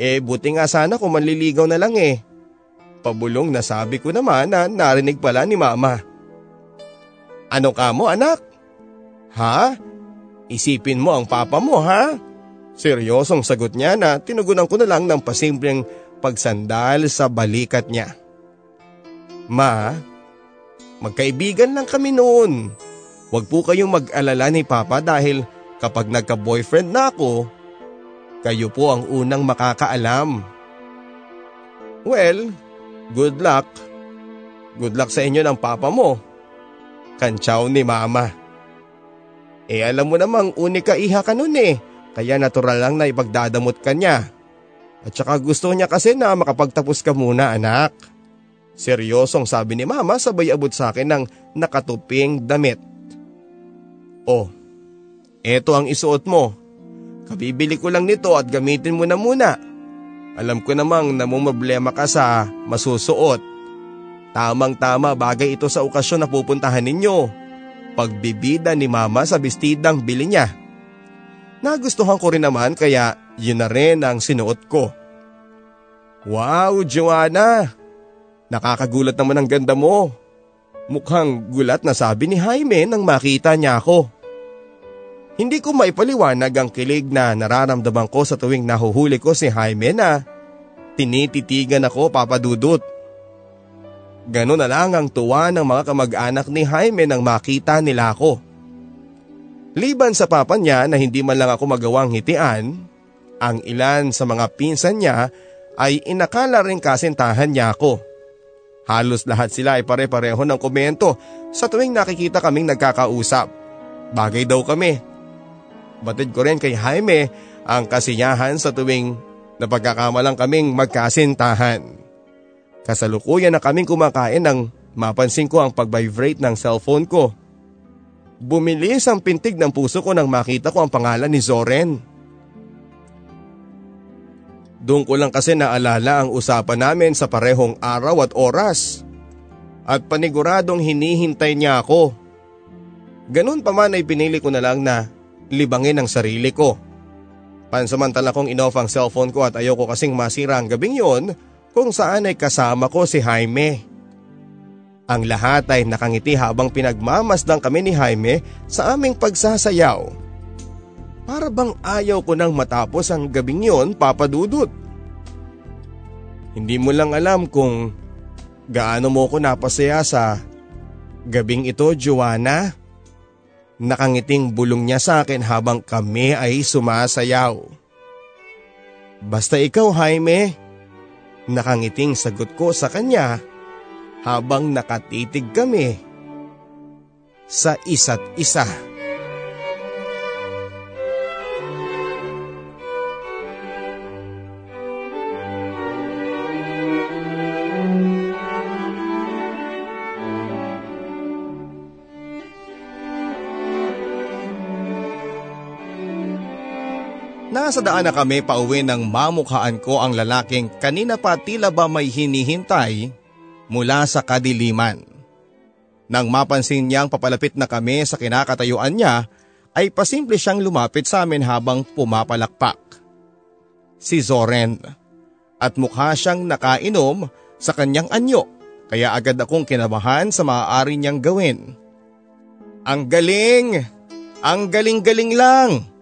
Eh buti nga sana kung manliligaw na lang eh. Pabulong na sabi ko naman na narinig pala ni mama. Ano ka mo anak? Ha? Isipin mo ang papa mo ha? Seryosong sagot niya na tinugunan ko na lang ng pasimpleng pagsandal sa balikat niya. Ma, magkaibigan lang kami noon. Huwag po kayong mag-alala ni Papa dahil kapag nagka-boyfriend na ako, kayo po ang unang makakaalam. Well, good luck. Good luck sa inyo ng papa mo. Kantsaw ni mama. Eh alam mo namang unika iha ka nun eh, kaya natural lang na ipagdadamot ka niya. At saka gusto niya kasi na makapagtapos ka muna anak. Seryosong sabi ni mama sabay abot sa akin ng nakatuping damit. Oh, eto ang isuot mo. Kabibili ko lang nito at gamitin mo na muna. Alam ko namang namumroblema ka sa masusuot. Tamang tama bagay ito sa okasyon na pupuntahan ninyo. Pagbibida ni mama sa bestidang bili niya. Nagustuhan ko rin naman kaya yun na rin ang sinuot ko. Wow, Joanna! Nakakagulat naman ang ganda mo. Mukhang gulat na sabi ni Jaime nang makita niya ako. Hindi ko maipaliwanag ang kilig na nararamdaman ko sa tuwing nahuhuli ko si Jaime na tinititigan ako papadudot. Ganon na lang ang tuwa ng mga kamag-anak ni Jaime nang makita nila ako. Liban sa papa niya na hindi man lang ako magawang hitian, ang ilan sa mga pinsan niya ay inakala rin kasintahan niya ako. Halos lahat sila ay pare-pareho ng komento sa tuwing nakikita kaming nagkakausap. Bagay daw kami. Batid ko rin kay Jaime ang kasiyahan sa tuwing napagkakamalang kaming magkasintahan. Kasalukuyan na kaming kumakain nang mapansin ko ang pag-vibrate ng cellphone ko. Bumilis ang pintig ng puso ko nang makita ko ang pangalan ni Zoren. Doon ko lang kasi naalala ang usapan namin sa parehong araw at oras. At paniguradong hinihintay niya ako. Ganun pa man ay pinili ko na lang na libangin ang sarili ko. Pansamantala kong inoff ang cellphone ko at ayoko kasing masira ang gabing yon kung saan ay kasama ko si Jaime. Ang lahat ay nakangiti habang pinagmamasdang kami ni Jaime sa aming pagsasayaw. Para bang ayaw ko nang matapos ang gabing yon, papadudot. Hindi mo lang alam kung gaano mo ko napasaya sa gabing ito, Joanna. Nakangiting bulong niya sa akin habang kami ay sumasayaw. Basta ikaw, Jaime. Nakangiting sagot ko sa kanya habang nakatitig kami sa isa't isa. Nasa daan na kami pauwi nang mamukhaan ko ang lalaking kanina pa tila ba may hinihintay mula sa kadiliman. Nang mapansin niyang papalapit na kami sa kinakatayuan niya, ay pasimple siyang lumapit sa amin habang pumapalakpak. Si Zoren. At mukha siyang nakainom sa kanyang anyo kaya agad akong kinabahan sa maaari niyang gawin. Ang galing! Ang galing-galing lang!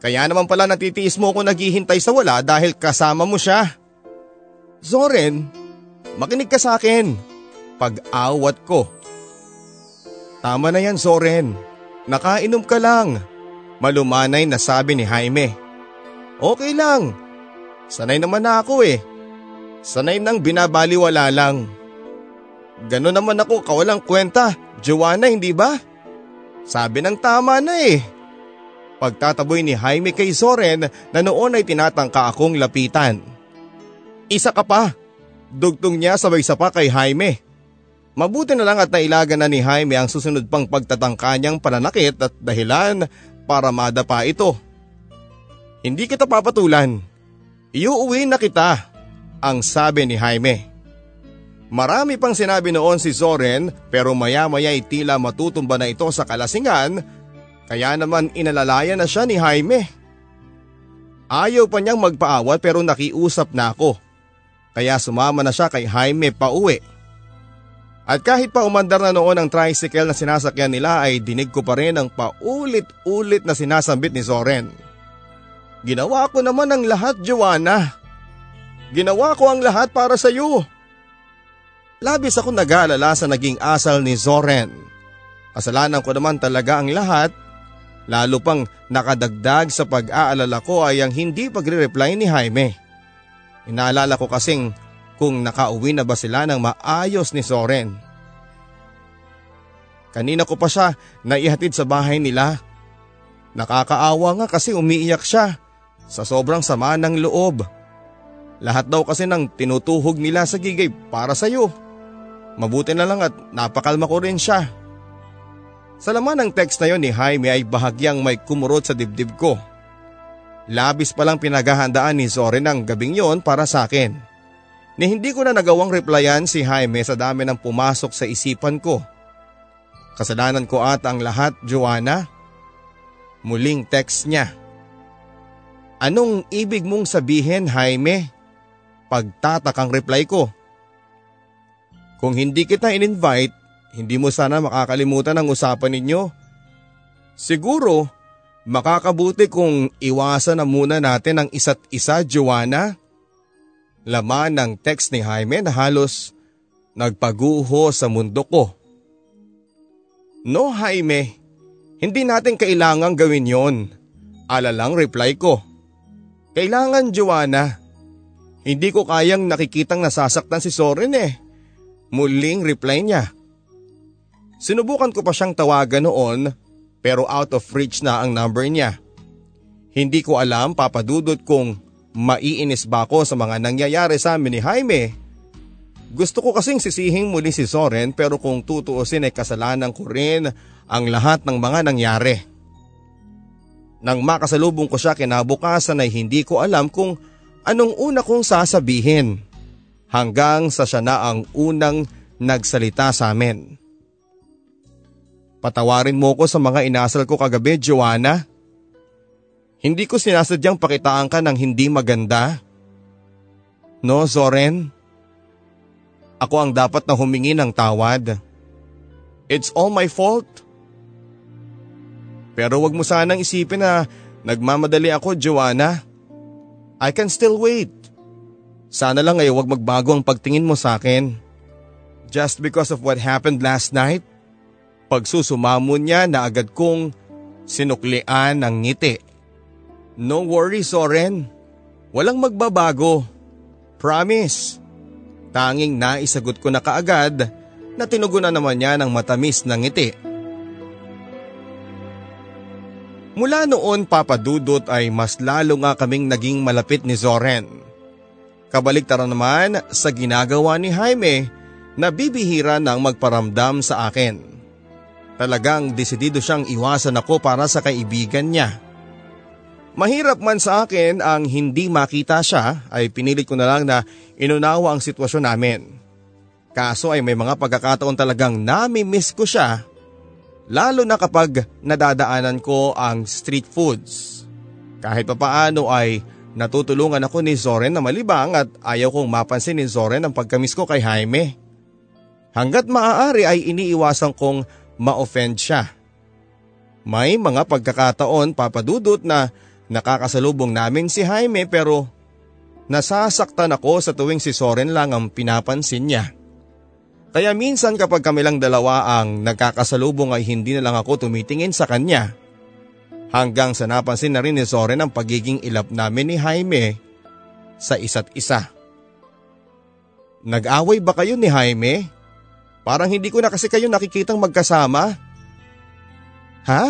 Kaya naman pala natitiis mo ako naghihintay sa wala dahil kasama mo siya. Zoren, makinig ka sa akin. Pag-awat ko. Tama na yan Zoren. Nakainom ka lang. Malumanay na sabi ni Jaime. Okay lang. Sanay naman na ako eh. Sanay nang binabaliwala lang. Ganon naman ako kawalang kwenta. Joanna hindi ba? Sabi ng tama na eh. Pagtataboy ni Jaime kay Soren na noon ay tinatangka akong lapitan. Isa ka pa. Dugtong niya sabay sa pa kay Jaime. Mabuti na lang at nailagan na ni Jaime ang susunod pang pagtatangka niyang pananakit at dahilan para madapa ito. Hindi kita papatulan. Iuuwi na kita, ang sabi ni Jaime. Marami pang sinabi noon si Zoren pero maya maya ay tila matutumba na ito sa kalasingan kaya naman inalalaya na siya ni Jaime. Ayaw pa niyang magpaawat pero nakiusap na ako. Kaya sumama na siya kay Jaime pa uwi. At kahit pa umandar na noon ang tricycle na sinasakyan nila ay dinig ko pa rin ang paulit-ulit na sinasambit ni Soren. Ginawa ko naman ang lahat, Joanna. Ginawa ko ang lahat para sa iyo. Labis ako nag-aalala sa naging asal ni Zoren. Kasalanan ko naman talaga ang lahat Lalo pang nakadagdag sa pag-aalala ko ay ang hindi pagre-reply ni Jaime. Inaalala ko kasing kung nakauwi na ba sila ng maayos ni Soren. Kanina ko pa siya naihatid sa bahay nila. Nakakaawa nga kasi umiiyak siya sa sobrang sama ng loob. Lahat daw kasi ng tinutuhog nila sa gigay para sa iyo. Mabuti na lang at napakalma ko rin siya. Sa laman ng text na yon ni Jaime ay bahagyang may kumurot sa dibdib ko. Labis palang pinaghahandaan ni Zorin ang gabing yon para sa akin. Ni hindi ko na nagawang replyan si Jaime sa dami ng pumasok sa isipan ko. Kasalanan ko at ang lahat, Joanna. Muling text niya. Anong ibig mong sabihin, Jaime? Pagtatakang reply ko. Kung hindi kita in-invite, hindi mo sana makakalimutan ang usapan ninyo. Siguro, makakabuti kung iwasan na muna natin ang isa't isa, Joanna. Laman ng text ni Jaime na halos nagpaguho sa mundo ko. No Jaime, hindi natin kailangang gawin yon. Alalang reply ko. Kailangan Joanna. Hindi ko kayang nakikitang nasasaktan si Soren eh. Muling reply niya. Sinubukan ko pa siyang tawagan noon pero out of reach na ang number niya. Hindi ko alam papadudot kung maiinis ba ako sa mga nangyayari sa amin ni Jaime gusto ko kasing sisihing muli si Soren pero kung tutuusin ay kasalanan ko rin ang lahat ng mga nangyari. Nang makasalubong ko siya kinabukasan ay hindi ko alam kung anong una kong sasabihin. Hanggang sa siya na ang unang nagsalita sa amin. Patawarin mo ko sa mga inasal ko kagabi, Joanna. Hindi ko sinasadyang pakitaan ka ng hindi maganda. No, Zoren? Ako ang dapat na humingi ng tawad. It's all my fault. Pero wag mo sanang isipin na nagmamadali ako, Joanna. I can still wait. Sana lang ay wag magbago ang pagtingin mo sa akin. Just because of what happened last night, pagsusumamon niya na agad kong sinuklian ng ngiti. No worry, Soren. Walang magbabago. Promise. Tanging naisagot ko na kaagad na tinugunan naman niya ng matamis na ngiti. Mula noon papadudot ay mas lalo nga kaming naging malapit ni Zoren. Kabaliktaran naman sa ginagawa ni Jaime na bibihira ng magparamdam sa akin. Talagang desidido siyang iwasan ako para sa kaibigan niya. Mahirap man sa akin ang hindi makita siya ay pinilit ko na lang na inunawa ang sitwasyon namin. Kaso ay may mga pagkakataon talagang nami-miss ko siya lalo na kapag nadadaanan ko ang street foods. Kahit papaano ay natutulungan ako ni Zoren na malibang at ayaw kong mapansin ni Zoren ang pagkamis ko kay Jaime. Hanggat maaari ay iniiwasan kong ma-offend siya. May mga pagkakataon papadudot na Nakakasalubong namin si Jaime pero nasasaktan ako sa tuwing si Soren lang ang pinapansin niya. Kaya minsan kapag kami dalawa ang nagkakasalubong ay hindi na lang ako tumitingin sa kanya. Hanggang sa napansin na rin ni Soren ang pagiging ilap namin ni Jaime sa isa't isa. Nag-away ba kayo ni Jaime? Parang hindi ko na kasi kayo nakikitang magkasama. Ha?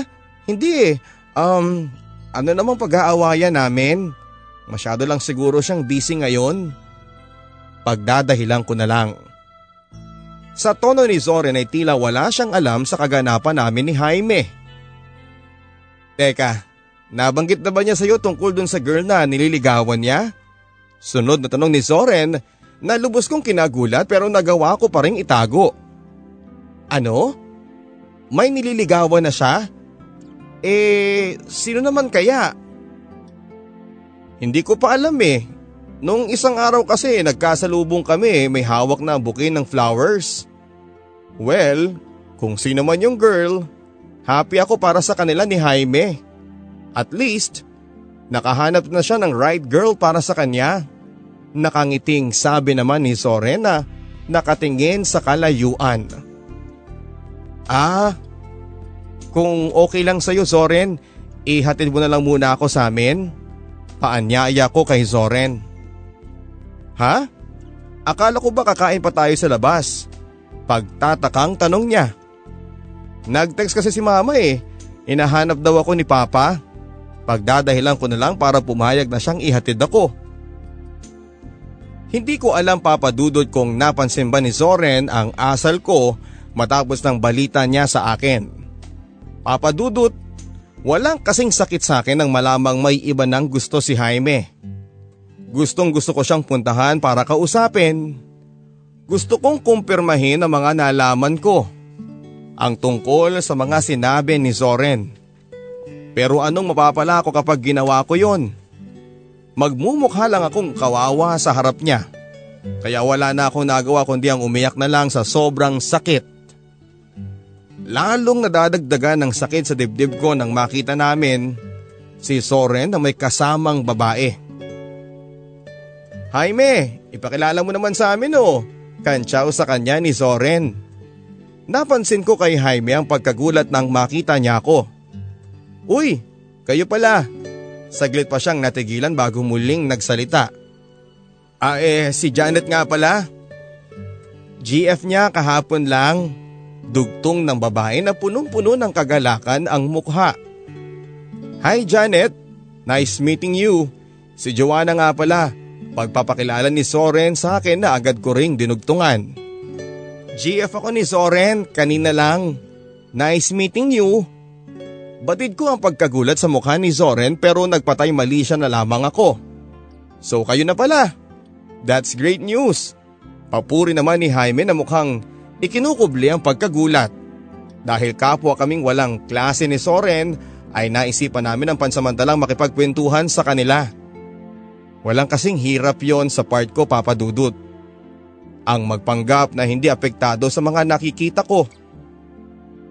Hindi eh. Um, ano namang pag-aawayan namin? Masyado lang siguro siyang busy ngayon. Pagdadahilan ko na lang. Sa tono ni Zoren ay tila wala siyang alam sa kaganapan namin ni Jaime. Teka, nabanggit na ba niya sa iyo tungkol dun sa girl na nililigawan niya? Sunod na tanong ni Zoren na lubos kong kinagulat pero nagawa ko pa rin itago. Ano? May nililigawan na siya? Eh, sino naman kaya? Hindi ko pa alam eh. Nung isang araw kasi nagkasalubong kami may hawak na bouquet ng flowers. Well, kung sino man yung girl, happy ako para sa kanila ni Jaime. At least, nakahanap na siya ng right girl para sa kanya. Nakangiting sabi naman ni Sorena, nakatingin sa kalayuan. Ah, kung okay lang sa'yo Zoren, ihatid mo na lang muna ako sa amin. Paanyaya ko kay Zoren. Ha? Akala ko ba kakain pa tayo sa labas? Pagtatakang tanong niya. Nag-text kasi si mama eh. Inahanap daw ako ni papa. Pagdadahilan ko na lang para pumayag na siyang ihatid ako. Hindi ko alam papadudod kung napansin ba ni Zoren ang asal ko matapos ng balita niya sa akin. Papadudot, walang kasing sakit sa akin nang malamang may iba nang gusto si Jaime. Gustong gusto ko siyang puntahan para kausapin. Gusto kong kumpirmahin ang mga nalaman ko. Ang tungkol sa mga sinabi ni Zoren. Pero anong mapapala ako kapag ginawa ko yon? Magmumukha lang akong kawawa sa harap niya. Kaya wala na akong nagawa kundi ang umiyak na lang sa sobrang sakit. Lalong nadadagdagan ng sakit sa dibdib ko nang makita namin si Soren na may kasamang babae. Jaime, ipakilala mo naman sa amin oh. Kantsaw sa kanya ni Soren. Napansin ko kay Jaime ang pagkagulat nang makita niya ako. Uy, kayo pala. Saglit pa siyang natigilan bago muling nagsalita. Ah eh, si Janet nga pala. GF niya kahapon lang. Dugtong ng babae na punong-puno ng kagalakan ang mukha. Hi Janet, nice meeting you. Si Joanna nga pala. Pagpapakilala ni Soren sa akin na agad ko ring dinugtungan. GF ako ni Soren, kanina lang. Nice meeting you. Batid ko ang pagkagulat sa mukha ni Zoren pero nagpatay mali siya na lamang ako. So kayo na pala. That's great news. Papuri naman ni Jaime na mukhang ikinukubli ang pagkagulat. Dahil kapwa kaming walang klase ni Soren ay naisipan namin ang pansamantalang makipagkwentuhan sa kanila. Walang kasing hirap yon sa part ko papadudot. Ang magpanggap na hindi apektado sa mga nakikita ko.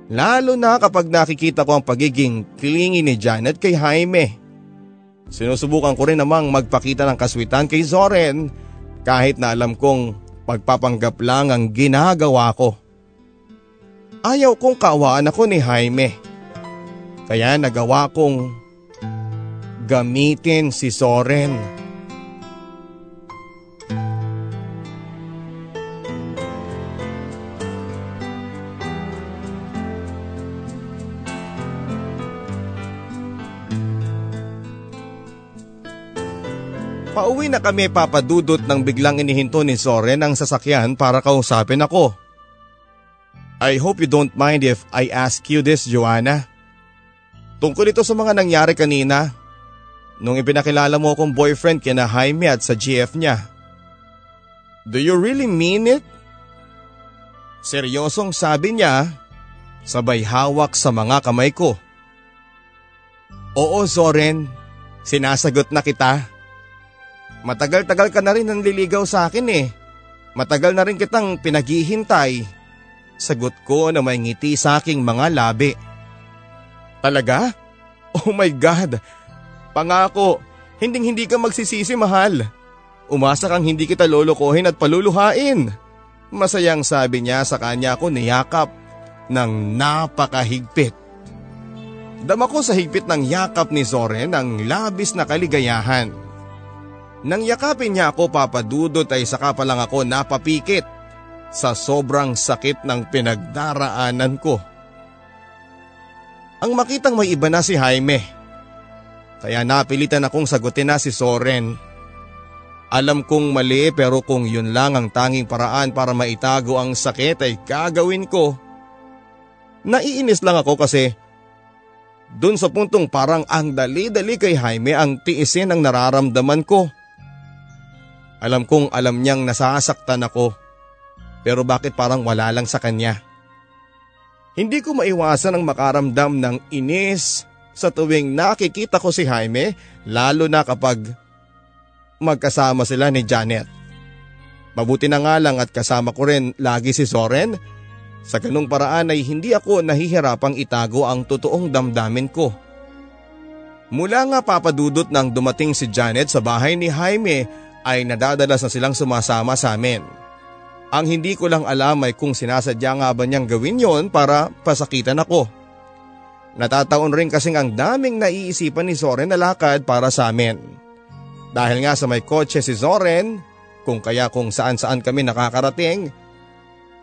Lalo na kapag nakikita ko ang pagiging clingy ni Janet kay Jaime. Sinusubukan ko rin namang magpakita ng kaswitan kay Zoren kahit na alam kong pagpapanggap lang ang ginagawa ko. Ayaw kong kaawaan ako ni Jaime. Kaya nagawa kong gamitin si Soren. Pauwi na kami papadudot nang biglang inihinto ni Soren ang sasakyan para kausapin ako. I hope you don't mind if I ask you this, Joanna. Tungkol ito sa mga nangyari kanina, nung ipinakilala mo akong boyfriend kina Jaime at sa GF niya. Do you really mean it? Seryosong sabi niya, sabay hawak sa mga kamay ko. Oo, Soren, sinasagot na kita. Matagal-tagal ka na rin nanliligaw sa akin eh. Matagal na rin kitang pinaghihintay. Sagot ko na may ngiti sa aking mga labi. Talaga? Oh my God! Pangako, hinding hindi ka magsisisi mahal. Umasa kang hindi kita lolokohin at paluluhain. Masayang sabi niya sa kanya ako niyakap ng napakahigpit. Dama ko sa higpit ng yakap ni Zoren ang labis na kaligayahan. Nang yakapin niya ako papadudot ay saka pa lang ako napapikit sa sobrang sakit ng pinagdaraanan ko. Ang makitang may iba na si Jaime. Kaya napilitan akong sagutin na si Soren. Alam kong mali pero kung yun lang ang tanging paraan para maitago ang sakit ay gagawin ko. Naiinis lang ako kasi dun sa puntong parang ang dali-dali kay Jaime ang tiisin ang nararamdaman ko. Alam kong alam niyang nasasaktan ako. Pero bakit parang wala lang sa kanya? Hindi ko maiwasan ang makaramdam ng inis sa tuwing nakikita ko si Jaime lalo na kapag magkasama sila ni Janet. Mabuti na nga lang at kasama ko rin lagi si Soren. Sa ganung paraan ay hindi ako nahihirapang itago ang totoong damdamin ko. Mula nga papadudot nang dumating si Janet sa bahay ni Jaime ay nadadalas na silang sumasama sa amin. Ang hindi ko lang alam ay kung sinasadya nga ba niyang gawin yon para pasakitan ako. Natataon rin kasing ang daming naiisipan ni Soren na lakad para sa amin. Dahil nga sa may kotse si Soren, kung kaya kung saan saan kami nakakarating.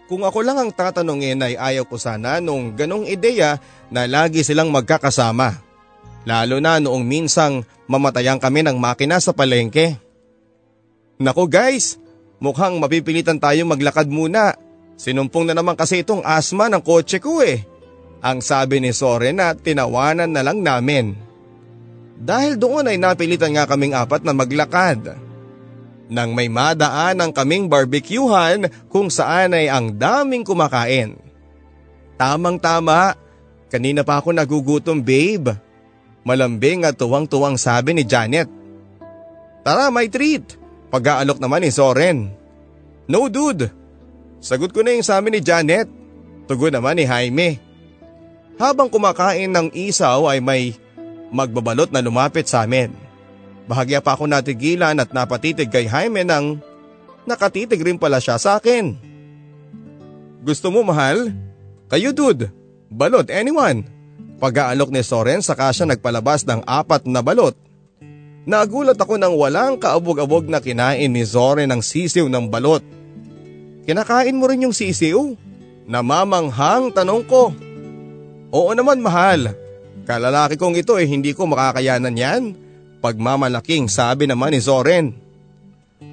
Kung ako lang ang tatanungin ay ayaw ko sana nung ganong ideya na lagi silang magkakasama. Lalo na noong minsang mamatayan kami ng makina sa palengke. Nako guys, mukhang mapipilitan tayo maglakad muna. Sinumpong na naman kasi itong asma ng kotse ko eh. Ang sabi ni Soren na tinawanan na lang namin. Dahil doon ay napilitan nga kaming apat na maglakad. Nang may madaan ang kaming barbecuehan kung saan ay ang daming kumakain. Tamang tama, kanina pa ako nagugutom babe. Malambing at tuwang-tuwang sabi ni Janet. Tara may treat, pag-aalok naman ni Soren. No dude, sagot ko na yung sa amin ni Janet. Tugon naman ni Jaime. Habang kumakain ng isaw ay may magbabalot na lumapit sa amin. Bahagya pa ako natigilan at napatitig kay Jaime nang nakatitig rin pala siya sa akin. Gusto mo mahal? Kayo dude, balot anyone. Pag-aalok ni Soren saka siya nagpalabas ng apat na balot. Nagulat ako nang walang kaabog-abog na kinain ni Soren ng sisiw ng balot. Kinakain mo rin yung sisiw? Namamanghang tanong ko. Oo naman mahal. Kalalaki kong ito eh hindi ko makakayanan yan. Pagmamalaking sabi naman ni Soren.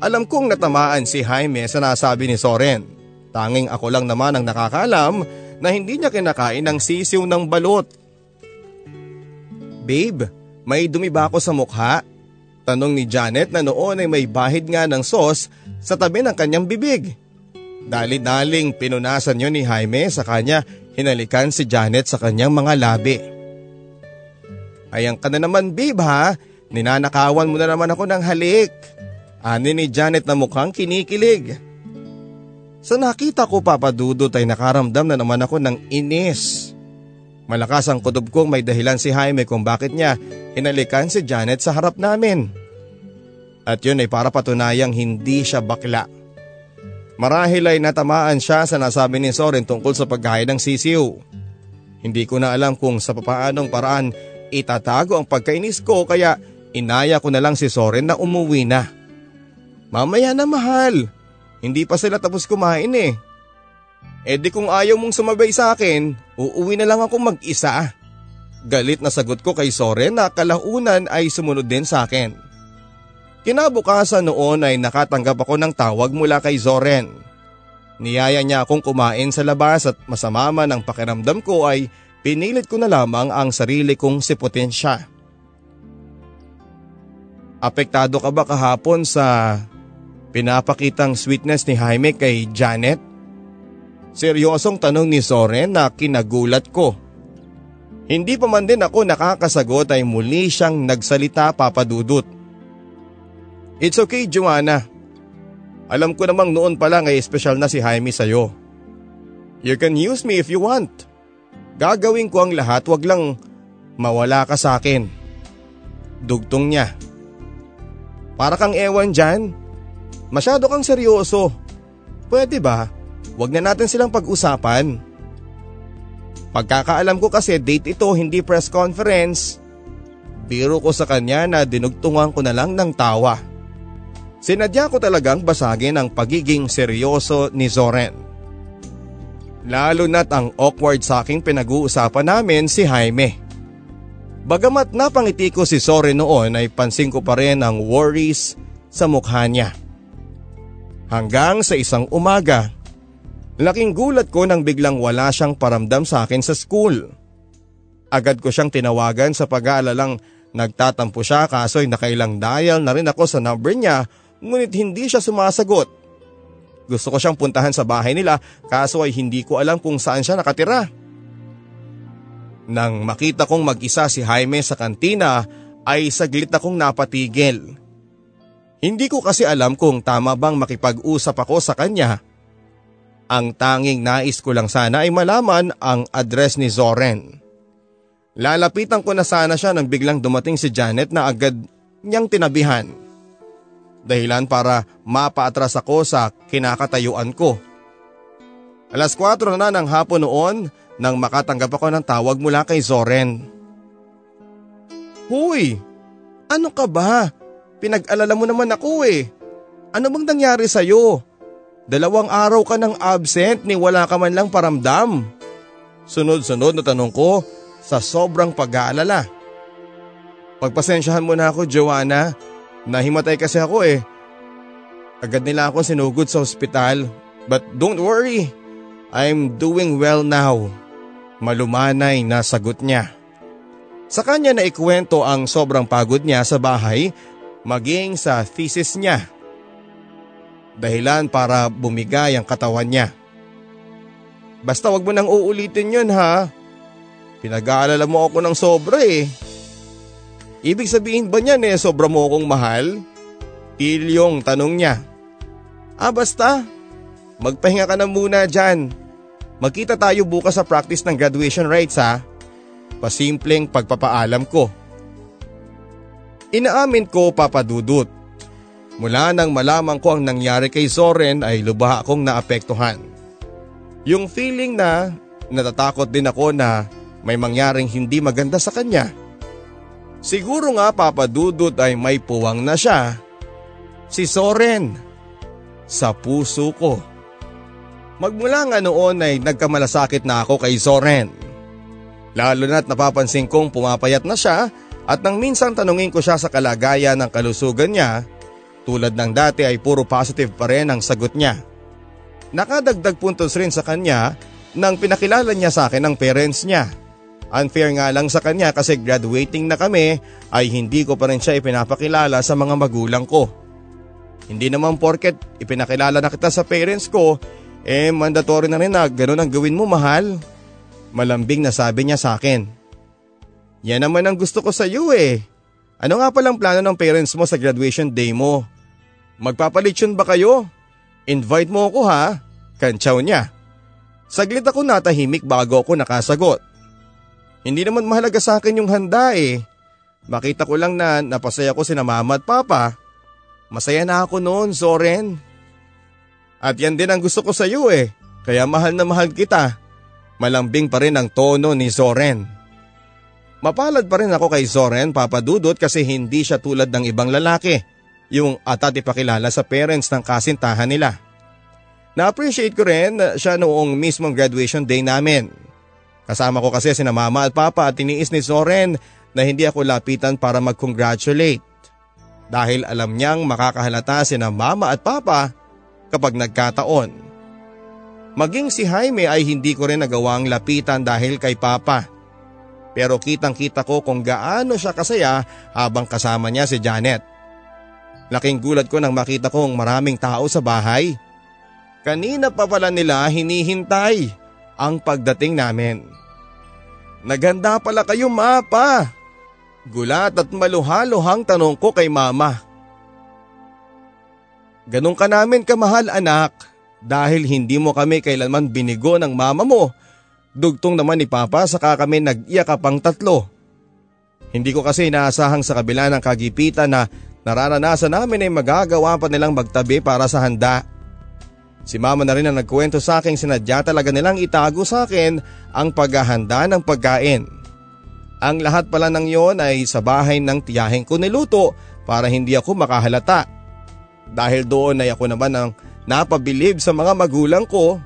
Alam kong natamaan si Jaime sa nasabi ni Soren. Tanging ako lang naman ang nakakalam na hindi niya kinakain ng sisiw ng balot. Babe, may dumi ako sa mukha? Tanong ni Janet na noon ay may bahid nga ng sauce sa tabi ng kanyang bibig. Dali-daling pinunasan yun ni Jaime sa kanya hinalikan si Janet sa kanyang mga labi. Ayan ka na naman babe ha, ninanakawan mo na naman ako ng halik. Ani ni Janet na mukhang kinikilig. Sa nakita ko papadudot ay nakaramdam na naman ako ng inis. Malakas ang kutob kong may dahilan si Jaime kung bakit niya hinalikan si Janet sa harap namin. At yun ay para patunayang hindi siya bakla. Marahil ay natamaan siya sa nasabi ni Soren tungkol sa pagkain ng sisiw. Hindi ko na alam kung sa papaanong paraan itatago ang pagkainis ko kaya inaya ko na lang si Soren na umuwi na. Mamaya na mahal, hindi pa sila tapos kumain eh. E di kung ayaw mong sumabay sa akin, uuwi na lang ako mag-isa. Galit na sagot ko kay Soren na kalaunan ay sumunod din sa akin. Kinabukasan noon ay nakatanggap ako ng tawag mula kay Zoren. Niyaya niya akong kumain sa labas at masama man ang pakiramdam ko ay pinilit ko na lamang ang sarili kong siputin siya. Apektado ka ba kahapon sa pinapakitang sweetness ni Jaime kay Janet? Seryosong tanong ni Soren na kinagulat ko. Hindi pa man din ako nakakasagot ay muli siyang nagsalita papadudot. It's okay Joanna. Alam ko namang noon pa lang ay espesyal na si Jaime sa'yo. You can use me if you want. Gagawin ko ang lahat wag lang mawala ka sa akin. Dugtong niya. Para kang ewan dyan. Masyado kang seryoso. Pwede ba? Huwag na natin silang pag-usapan. Pagkakaalam ko kasi date ito hindi press conference. Biro ko sa kanya na dinugtungan ko na lang ng tawa. Sinadya ko talagang basagin ang pagiging seryoso ni Zoren. Lalo na't ang awkward sa aking pinag-uusapan namin si Jaime. Bagamat napangiti ko si Zoren noon ay pansin ko pa rin ang worries sa mukha niya. Hanggang sa isang umaga, laking gulat ko nang biglang wala siyang paramdam sa akin sa school. Agad ko siyang tinawagan sa pag-aalalang nagtatampo siya kaso'y nakailang dial na rin ako sa number niya ngunit hindi siya sumasagot. Gusto ko siyang puntahan sa bahay nila kaso ay hindi ko alam kung saan siya nakatira. Nang makita kong mag-isa si Jaime sa kantina ay saglit akong napatigil. Hindi ko kasi alam kung tama bang makipag-usap ako sa kanya. Ang tanging nais ko lang sana ay malaman ang address ni Zoren. Lalapitan ko na sana siya nang biglang dumating si Janet na agad niyang tinabihan dahilan para mapaatras ako sa kinakatayuan ko. Alas 4 na ng hapon noon nang makatanggap ako ng tawag mula kay Zoren. Huy! Ano ka ba? Pinag-alala mo naman ako eh. Ano bang nangyari sa'yo? Dalawang araw ka nang absent ni wala ka man lang paramdam. Sunod-sunod na tanong ko sa sobrang pag-aalala. Pagpasensyahan mo na ako, Joanna. Nahimatay kasi ako eh. Agad nila ako sinugod sa ospital. But don't worry, I'm doing well now. Malumanay na sagot niya. Sa kanya na ikwento ang sobrang pagod niya sa bahay maging sa thesis niya. Dahilan para bumigay ang katawan niya. Basta wag mo nang uulitin yun ha. Pinag-aalala mo ako ng sobra eh. Ibig sabihin ba niyan eh sobra mo akong mahal? Tilyong tanong niya. Ah basta, magpahinga ka na muna dyan. Magkita tayo bukas sa practice ng graduation rites ha. Pasimpleng pagpapaalam ko. Inaamin ko papadudot. Mula nang malaman ko ang nangyari kay Soren ay lubha akong naapektuhan. Yung feeling na natatakot din ako na may mangyaring hindi maganda sa kanya. Siguro nga papadudot ay may puwang na siya. Si Soren. Sa puso ko. Magmula nga noon ay nagkamalasakit na ako kay Soren. Lalo na't napapansin kong pumapayat na siya at nang minsan tanungin ko siya sa kalagayan ng kalusugan niya, tulad ng dati ay puro positive pa rin ang sagot niya. Nakadagdag puntos rin sa kanya nang pinakilala niya sa akin ang parents niya. Unfair nga lang sa kanya kasi graduating na kami ay hindi ko pa rin siya ipinapakilala sa mga magulang ko. Hindi naman porket ipinakilala na kita sa parents ko, eh mandatory na rin na ganun ang gawin mo mahal. Malambing na sabi niya sa akin. Yan naman ang gusto ko sa iyo eh. Ano nga palang plano ng parents mo sa graduation day mo? Magpapalitsyon ba kayo? Invite mo ako ha? Kantsaw niya. Saglit ako natahimik bago ako nakasagot. Hindi naman mahalaga sa akin yung handa eh. Makita ko lang na napasaya ko si mama at papa. Masaya na ako noon, Soren. At yan din ang gusto ko sa iyo eh. Kaya mahal na mahal kita. Malambing pa rin ang tono ni Soren. Mapalad pa rin ako kay Soren papadudot kasi hindi siya tulad ng ibang lalaki, yung atat ipakilala sa parents ng kasintahan nila. Na-appreciate ko rin siya noong mismong graduation day namin. Kasama ko kasi sina mama at papa at tiniis ni Soren na hindi ako lapitan para mag-congratulate. Dahil alam niyang makakahalata sina mama at papa kapag nagkataon. Maging si Jaime ay hindi ko rin nagawang lapitan dahil kay Papa. Pero kitang kita ko kung gaano siya kasaya habang kasama niya si Janet. Laking gulat ko nang makita kong maraming tao sa bahay. Kanina pa pala nila hinihintay ang pagdating namin. Naganda pala kayo mapa. Gulat at maluhaluhang tanong ko kay mama. Ganun ka namin kamahal anak. Dahil hindi mo kami kailanman binigo ng mama mo, dugtong naman ni Papa saka kami nag-iyak pang tatlo. Hindi ko kasi inaasahang sa kabila ng kagipitan na nararanasan namin ay magagawa pa nilang magtabi para sa handa. Si mama na rin ang nagkwento sa akin sinadya talaga nilang itago sa akin ang paghahanda ng pagkain. Ang lahat pala ng yon ay sa bahay ng tiyahin ko niluto para hindi ako makahalata. Dahil doon ay ako naman ang napabilib sa mga magulang ko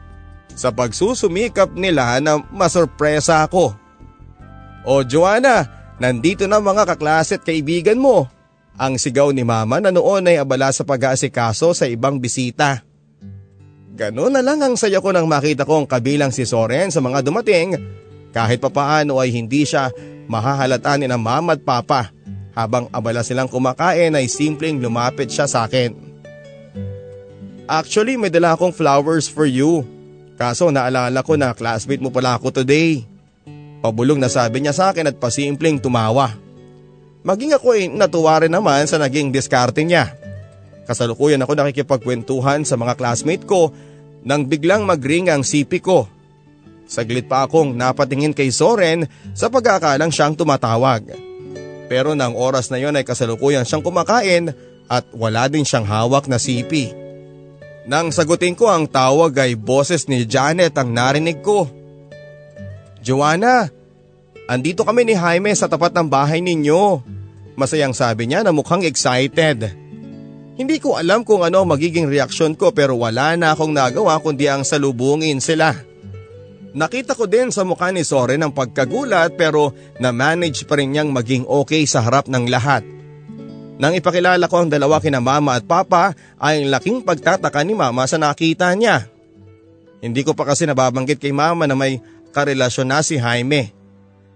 sa pagsusumikap nila na masorpresa ako. O Joanna, nandito na mga kaklase at kaibigan mo. Ang sigaw ni mama na noon ay abala sa pag-aasikaso sa ibang bisita. Ganoon na lang ang saya ko nang makita kong kabilang si Soren sa mga dumating kahit papaano ay hindi siya mahahalata ni na mama at papa. Habang abala silang kumakain ay simpleng lumapit siya sa akin. Actually, may dala akong flowers for you. Kaso naalala ko na classmate mo pala ako today. Pabulong na sabi niya sa akin at pasimpleng tumawa. Maging ako ay natuwa rin naman sa naging diskarte niya. Kasalukuyan ako nakikipagkwentuhan sa mga classmate ko nang biglang magring ang sipi ko. Saglit pa akong napatingin kay Soren sa pagkakalang siyang tumatawag. Pero nang oras na yon ay kasalukuyan siyang kumakain at wala din siyang hawak na sipi. Nang sagutin ko ang tawag ay boses ni Janet ang narinig ko. Joanna, andito kami ni Jaime sa tapat ng bahay ninyo. Masayang sabi niya na mukhang excited. Hindi ko alam kung ano magiging reaksyon ko pero wala na akong nagawa kundi ang salubungin sila. Nakita ko din sa mukha ni Soren ang pagkagulat pero na-manage pa rin niyang maging okay sa harap ng lahat. Nang ipakilala ko ang dalawa kina mama at papa ay ang laking pagtataka ni mama sa nakita niya. Hindi ko pa kasi nababanggit kay mama na may karelasyon na si Jaime.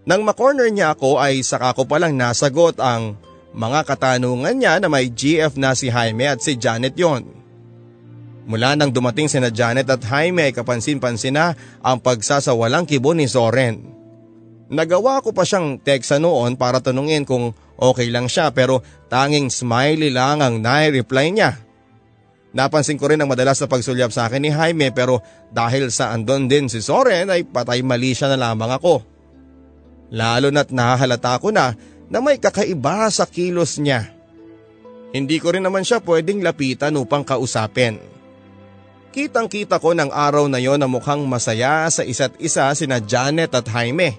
Nang makorner niya ako ay saka ko palang nasagot ang mga katanungan niya na may GF na si Jaime at si Janet yon. Mula nang dumating sina Janet at Jaime ay kapansin-pansin na ang pagsasawalang kibo ni Soren. Nagawa ko pa siyang teksa noon para tanungin kung okay lang siya pero tanging smiley lang ang nai-reply niya. Napansin ko rin ang madalas na pagsulyap sa akin ni Jaime pero dahil sa andon din si Soren ay patay mali siya na lamang ako. Lalo na't nahahalata ko na na may kakaiba sa kilos niya. Hindi ko rin naman siya pwedeng lapitan upang kausapin. Kitang kita ko ng araw na yon na mukhang masaya sa isa't isa sina Janet at Jaime.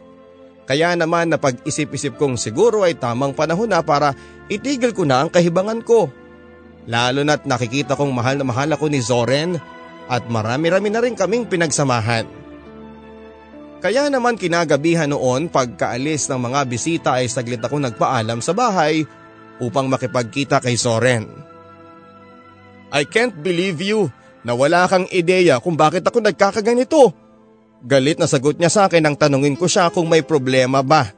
Kaya naman napag-isip-isip kong siguro ay tamang panahon na para itigil ko na ang kahibangan ko. Lalo na't nakikita kong mahal na mahal ako ni Zoren at marami-rami na rin kaming pinagsamahan. Kaya naman kinagabihan noon pagkaalis ng mga bisita ay saglit ako nagpaalam sa bahay upang makipagkita kay Soren. I can't believe you na wala kang ideya kung bakit ako nagkakaganito. Galit na sagot niya sa akin nang tanungin ko siya kung may problema ba.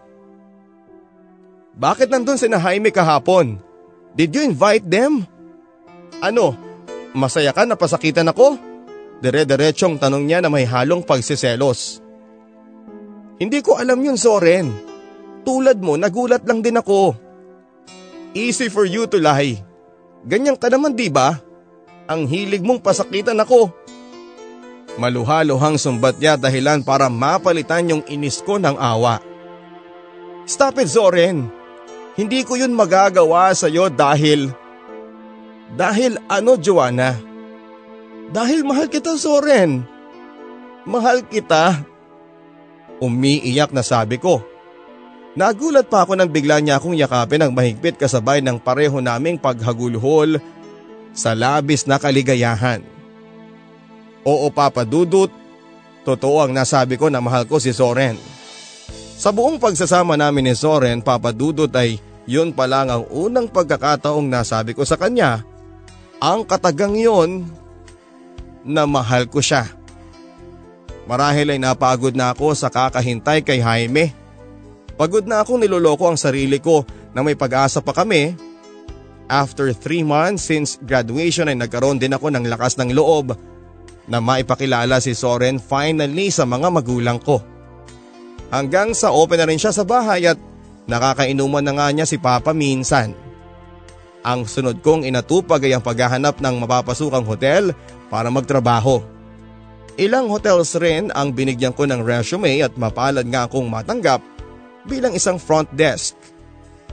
Bakit nandun si Jaime kahapon? Did you invite them? Ano, masaya ka na pasakitan ako? Dire-diretsong tanong niya na may halong pagsiselos. Hindi ko alam yun, Soren. Tulad mo, nagulat lang din ako. Easy for you to lie. Ganyan ka naman, di ba? Ang hilig mong pasakitan ako. Maluhaluhang sumbat niya dahilan para mapalitan yung inis ko ng awa. Stop it, Soren. Hindi ko yun magagawa sa iyo dahil… Dahil ano, Joanna? Dahil mahal kita, Soren. Mahal kita. Umiiyak na sabi ko. Nagulat pa ako nang bigla niya akong yakapin ng mahigpit kasabay ng pareho naming paghagulhol sa labis na kaligayahan. Oo Papa Dudut, totoo ang nasabi ko na mahal ko si Soren. Sa buong pagsasama namin ni Soren, Papa Dudut ay yun pa lang ang unang pagkakataong nasabi ko sa kanya, ang katagang yon na mahal ko siya. Marahil ay napagod na ako sa kakahintay kay Jaime. Pagod na akong niloloko ang sarili ko na may pag-asa pa kami. After 3 months since graduation ay nagkaroon din ako ng lakas ng loob na maipakilala si Soren finally sa mga magulang ko. Hanggang sa open na rin siya sa bahay at nakakainuman na nga niya si Papa minsan. Ang sunod kong inatupag ay ang paghahanap ng mapapasukang hotel para magtrabaho. Ilang hotels rin ang binigyan ko ng resume at mapalad nga akong matanggap bilang isang front desk.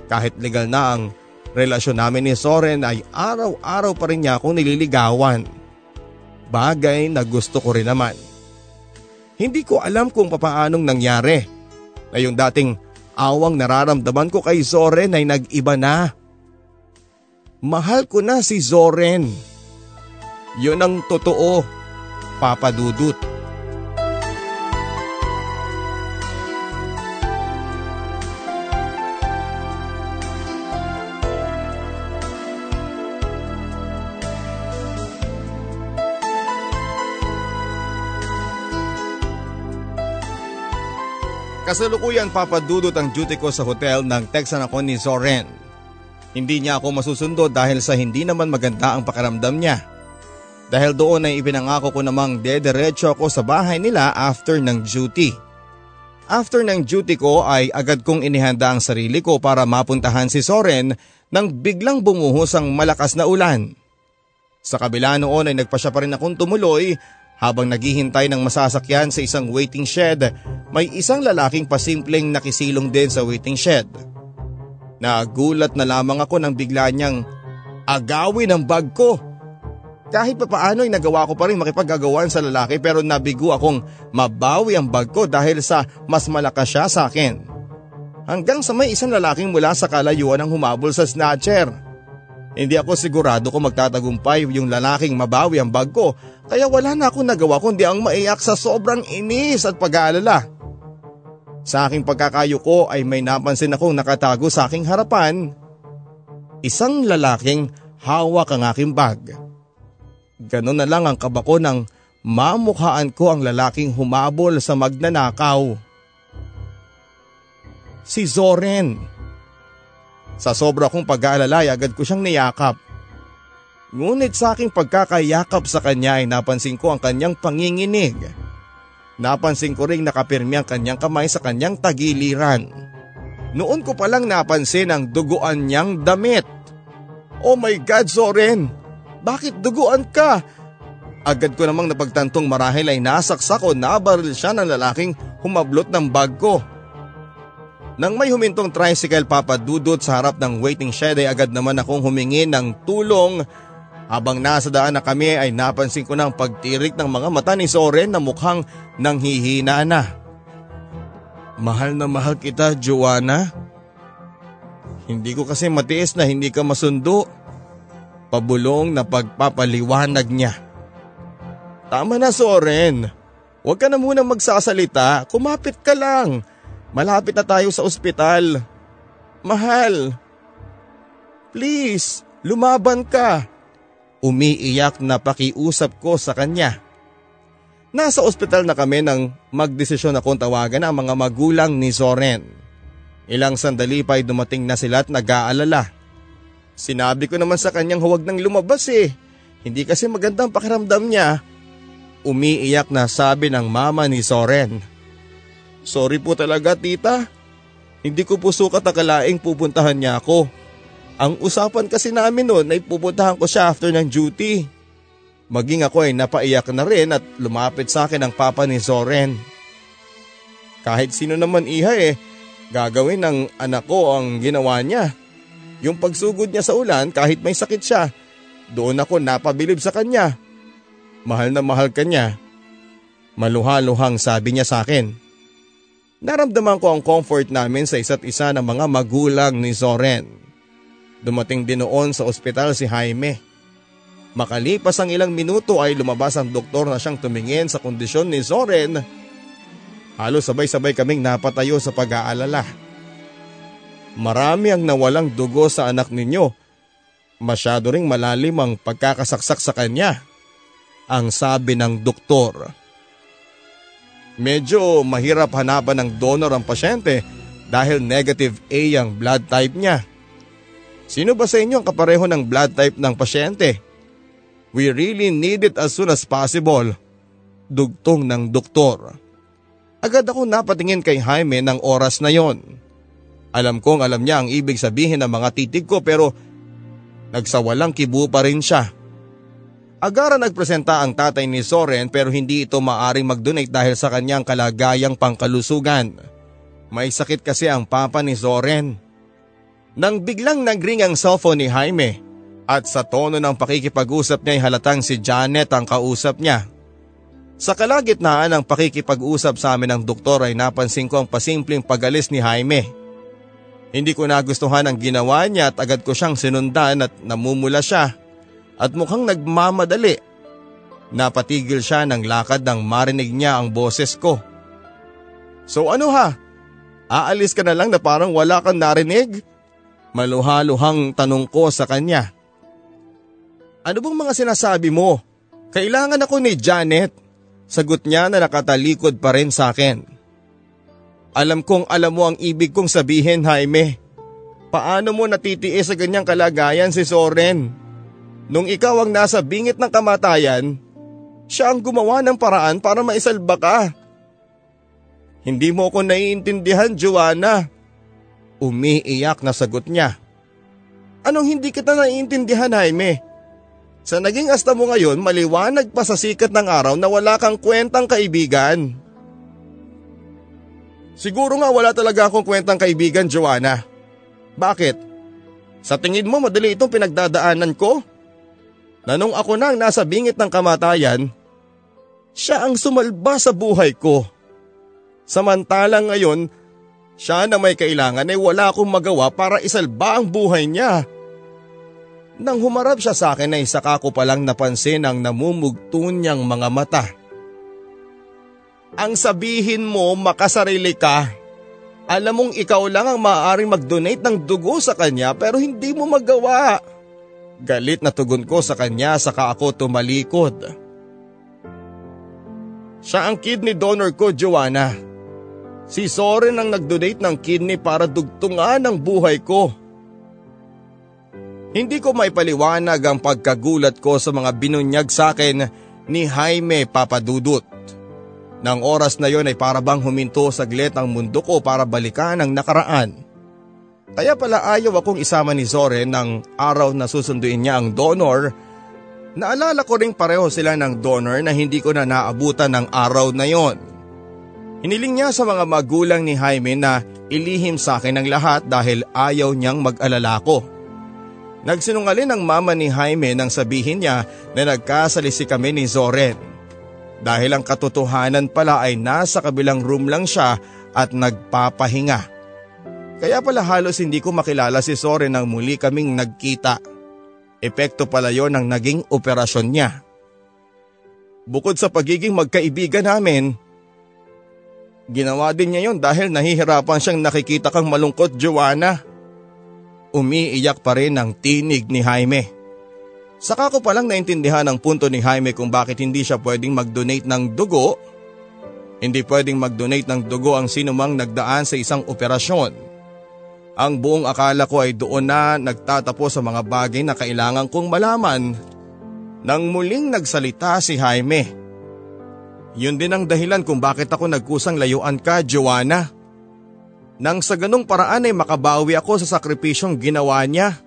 Kahit legal na ang relasyon namin ni Soren ay araw-araw pa rin niya akong nililigawan. Bagay na gusto ko rin naman. Hindi ko alam kung papaanong nangyari na yung dating awang nararamdaman ko kay Zoren ay nag-iba na. Mahal ko na si Zoren. Yun ang totoo. Papa Dudut. Kasalukuyan papadudot ang duty ko sa hotel nang teksan ako ni Zoren. Hindi niya ako masusundo dahil sa hindi naman maganda ang pakaramdam niya. Dahil doon ay ipinangako ko namang dederecho ako sa bahay nila after ng duty. After ng duty ko ay agad kong inihanda ang sarili ko para mapuntahan si Soren nang biglang bumuhos ang malakas na ulan. Sa kabila noon ay nagpa siya pa rin akong tumuloy habang naghihintay ng masasakyan sa isang waiting shed, may isang lalaking pasimpleng nakisilong din sa waiting shed. Nagulat na lamang ako nang bigla niyang agawin ang bag ko kahit pa paano ay nagawa ko pa rin makipaggagawan sa lalaki pero nabigo akong mabawi ang bag ko dahil sa mas malakas siya sa akin. Hanggang sa may isang lalaking mula sa kalayuan ang humabol sa snatcher. Hindi ako sigurado kung magtatagumpay yung lalaking mabawi ang bag ko kaya wala na akong nagawa kundi ang maiyak sa sobrang inis at pag-aalala. Sa aking pagkakayuko ay may napansin akong nakatago sa aking harapan. Isang lalaking hawak ang aking bag. Ganon na lang ang kabako ng mamukhaan ko ang lalaking humabol sa magnanakaw. Si Zoren. Sa sobra kong pag-aalala agad ko siyang niyakap. Ngunit sa aking pagkakayakap sa kanya ay napansin ko ang kanyang panginginig. Napansin ko ring nakapirmi ang kanyang kamay sa kanyang tagiliran. Noon ko palang napansin ang duguan niyang damit. Oh my God, Zoren! Bakit duguan ka? Agad ko namang napagtantong marahil ay nasaksak o nabaril siya ng lalaking humablot ng bag ko. Nang may humintong tricycle papadudot sa harap ng waiting shed ay agad naman akong humingi ng tulong. Habang nasa daan na kami ay napansin ko ng pagtirik ng mga mata ni Soren na mukhang nanghihina na. Mahal na mahal kita, Joanna. Hindi ko kasi matiis na hindi ka masundo. Pabulong na pagpapaliwanag niya. Tama na Soren. Huwag ka na muna magsasalita, kumapit ka lang. Malapit na tayo sa ospital. Mahal. Please, lumaban ka. Umiiyak na pakiusap ko sa kanya. Nasa ospital na kami nang magdesisyon akong tawagan ang mga magulang ni Zoren. Ilang sandali pa ay dumating na sila at nag-aalala. Sinabi ko naman sa kanyang huwag nang lumabas eh. Hindi kasi magandang pakiramdam niya. Umiiyak na sabi ng mama ni Soren. Sorry po talaga tita. Hindi ko po sukat akalaing pupuntahan niya ako. Ang usapan kasi namin noon ay pupuntahan ko siya after ng duty. Maging ako ay napaiyak na rin at lumapit sa akin ang papa ni Zoren. Kahit sino naman iha eh, gagawin ng anak ko ang ginawa niya. Yung pagsugod niya sa ulan kahit may sakit siya, doon ako napabilib sa kanya. Mahal na mahal ka niya. Maluha-luhang sabi niya sa akin. Naramdaman ko ang comfort namin sa isa't isa ng mga magulang ni Zoren. Dumating din noon sa ospital si Jaime. Makalipas ang ilang minuto ay lumabas ang doktor na siyang tumingin sa kondisyon ni Zoren. Halos sabay-sabay kaming napatayo sa pag-aalala. Marami ang nawalang dugo sa anak ninyo. Masyado ring malalim ang pagkakasaksak sa kanya. Ang sabi ng doktor. Medyo mahirap hanapan ng donor ang pasyente dahil negative A ang blood type niya. Sino ba sa inyo ang kapareho ng blood type ng pasyente? We really need it as soon as possible. Dugtong ng doktor. Agad ako napatingin kay Jaime ng oras na yon. Alam kong alam niya ang ibig sabihin ng mga titig ko pero nagsawalang kibu pa rin siya. Agara nagpresenta ang tatay ni Soren pero hindi ito maaring mag-donate dahil sa kanyang kalagayang pangkalusugan. May sakit kasi ang papa ni Soren. Nang biglang nagring ang cellphone ni Jaime at sa tono ng pakikipag-usap niya ay halatang si Janet ang kausap niya. Sa kalagitnaan ng pakikipag-usap sa amin ng doktor ay napansin ko ang pasimpleng pagalis ni Jaime. Hindi ko nagustuhan ang ginawa niya at agad ko siyang sinundan at namumula siya at mukhang nagmamadali. Napatigil siya ng lakad nang marinig niya ang boses ko. So ano ha? Aalis ka na lang na parang wala kang narinig? Maluhaluhang tanong ko sa kanya. Ano bang mga sinasabi mo? Kailangan ako ni Janet. Sagot niya na nakatalikod pa rin sa akin. Alam kong alam mo ang ibig kong sabihin, Jaime. Paano mo natitiis sa ganyang kalagayan si Soren? Nung ikaw ang nasa bingit ng kamatayan, siya ang gumawa ng paraan para maisalba ka. Hindi mo ako naiintindihan, Joanna. Umiiyak na sagot niya. Anong hindi kita naiintindihan, Jaime? Sa naging asta mo ngayon, maliwanag pa sa sikat ng araw na wala kang kwentang kaibigan. Siguro nga wala talaga akong kwentang kaibigan, Joanna. Bakit? Sa tingin mo madali itong pinagdadaanan ko? na nung ako na ang nasa bingit ng kamatayan, siya ang sumalba sa buhay ko. Samantalang ngayon, siya na may kailangan ay wala akong magawa para isalba ang buhay niya. Nang humarap siya sa akin ay saka ko palang napansin ang namumugto niyang mga mata. Ang sabihin mo makasarili ka. Alam mong ikaw lang ang maaaring mag-donate ng dugo sa kanya pero hindi mo magawa. Galit na tugon ko sa kanya saka ako tumalikod. Siya ang kidney donor ko, Joanna. Si Soren ang nag-donate ng kidney para dugtungan ang buhay ko. Hindi ko maipaliwanag ang pagkagulat ko sa mga binunyag sa akin ni Jaime Papadudut. Nang oras na yon ay parabang huminto saglit ang mundo ko para balikan ang nakaraan. Kaya pala ayaw akong isama ni Zoren ng araw na susunduin niya ang donor. Naalala ko ring pareho sila ng donor na hindi ko na naabutan ng araw na yon. Hiniling niya sa mga magulang ni Jaime na ilihim sa akin ang lahat dahil ayaw niyang mag-alala ko. Nagsinungalin ang mama ni Jaime nang sabihin niya na nagkasalisi kami ni Zoren. Dahil ang katotohanan pala ay nasa kabilang room lang siya at nagpapahinga. Kaya pala halos hindi ko makilala si Zoren nang muli kaming nagkita. Epekto pala yon ng naging operasyon niya. Bukod sa pagiging magkaibigan namin, ginawa din niya yon dahil nahihirapan siyang nakikita kang malungkot Joanna umiiyak pa rin ang tinig ni Jaime. Saka ko palang naintindihan ang punto ni Jaime kung bakit hindi siya pwedeng mag-donate ng dugo. Hindi pwedeng mag-donate ng dugo ang sinumang nagdaan sa isang operasyon. Ang buong akala ko ay doon na nagtatapos sa mga bagay na kailangan kong malaman. Nang muling nagsalita si Jaime. Yun din ang dahilan kung bakit ako nagkusang layuan ka, Joanna nang sa ganong paraan ay makabawi ako sa sakripisyong ginawa niya.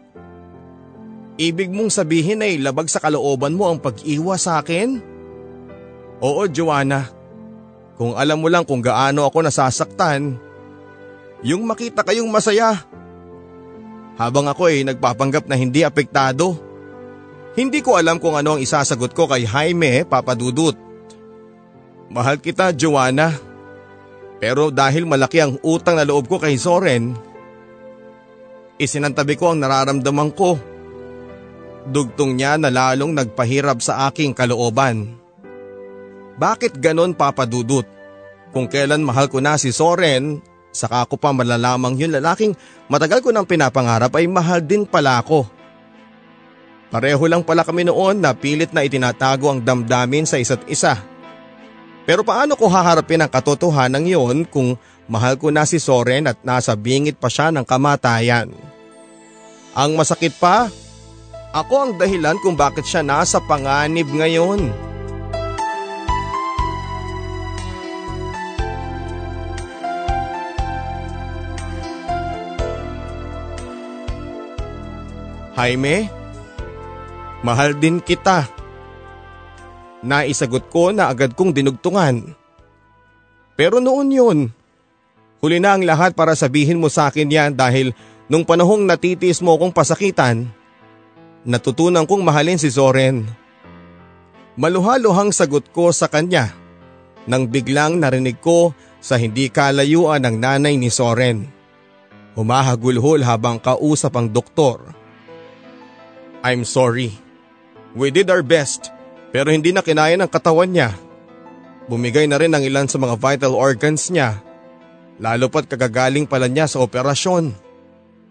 Ibig mong sabihin ay labag sa kalooban mo ang pag-iwa sa akin? Oo, Joanna. Kung alam mo lang kung gaano ako nasasaktan, yung makita kayong masaya. Habang ako ay nagpapanggap na hindi apektado. Hindi ko alam kung ano ang isasagot ko kay Jaime Papadudut. Mahal kita. Joanna. Pero dahil malaki ang utang na loob ko kay Soren, isinantabi ko ang nararamdaman ko. Dugtong niya na lalong nagpahirap sa aking kalooban. Bakit ganon papadudot? Kung kailan mahal ko na si Soren, saka ko pa malalamang yun lalaking matagal ko nang pinapangarap ay mahal din pala ako. Pareho lang pala kami noon na pilit na itinatago ang damdamin sa isa't isa. Pero paano ko haharapin ang katotohanan yon kung mahal ko na si Soren at nasa bingit pa siya ng kamatayan? Ang masakit pa, ako ang dahilan kung bakit siya nasa panganib ngayon. Jaime, mahal din kita. Naisagot ko na agad kong dinugtungan. Pero noon yun, huli na ang lahat para sabihin mo sa akin yan dahil nung panahong natitiis mo kong pasakitan, natutunan kong mahalin si Zoren. Maluhaluhang sagot ko sa kanya nang biglang narinig ko sa hindi kalayuan ng nanay ni Soren. Humahagulhol habang kausap ang doktor. I'm sorry. We did our best pero hindi na kinaya ng katawan niya. Bumigay na rin ng ilan sa mga vital organs niya. Lalo pat kagagaling pala niya sa operasyon.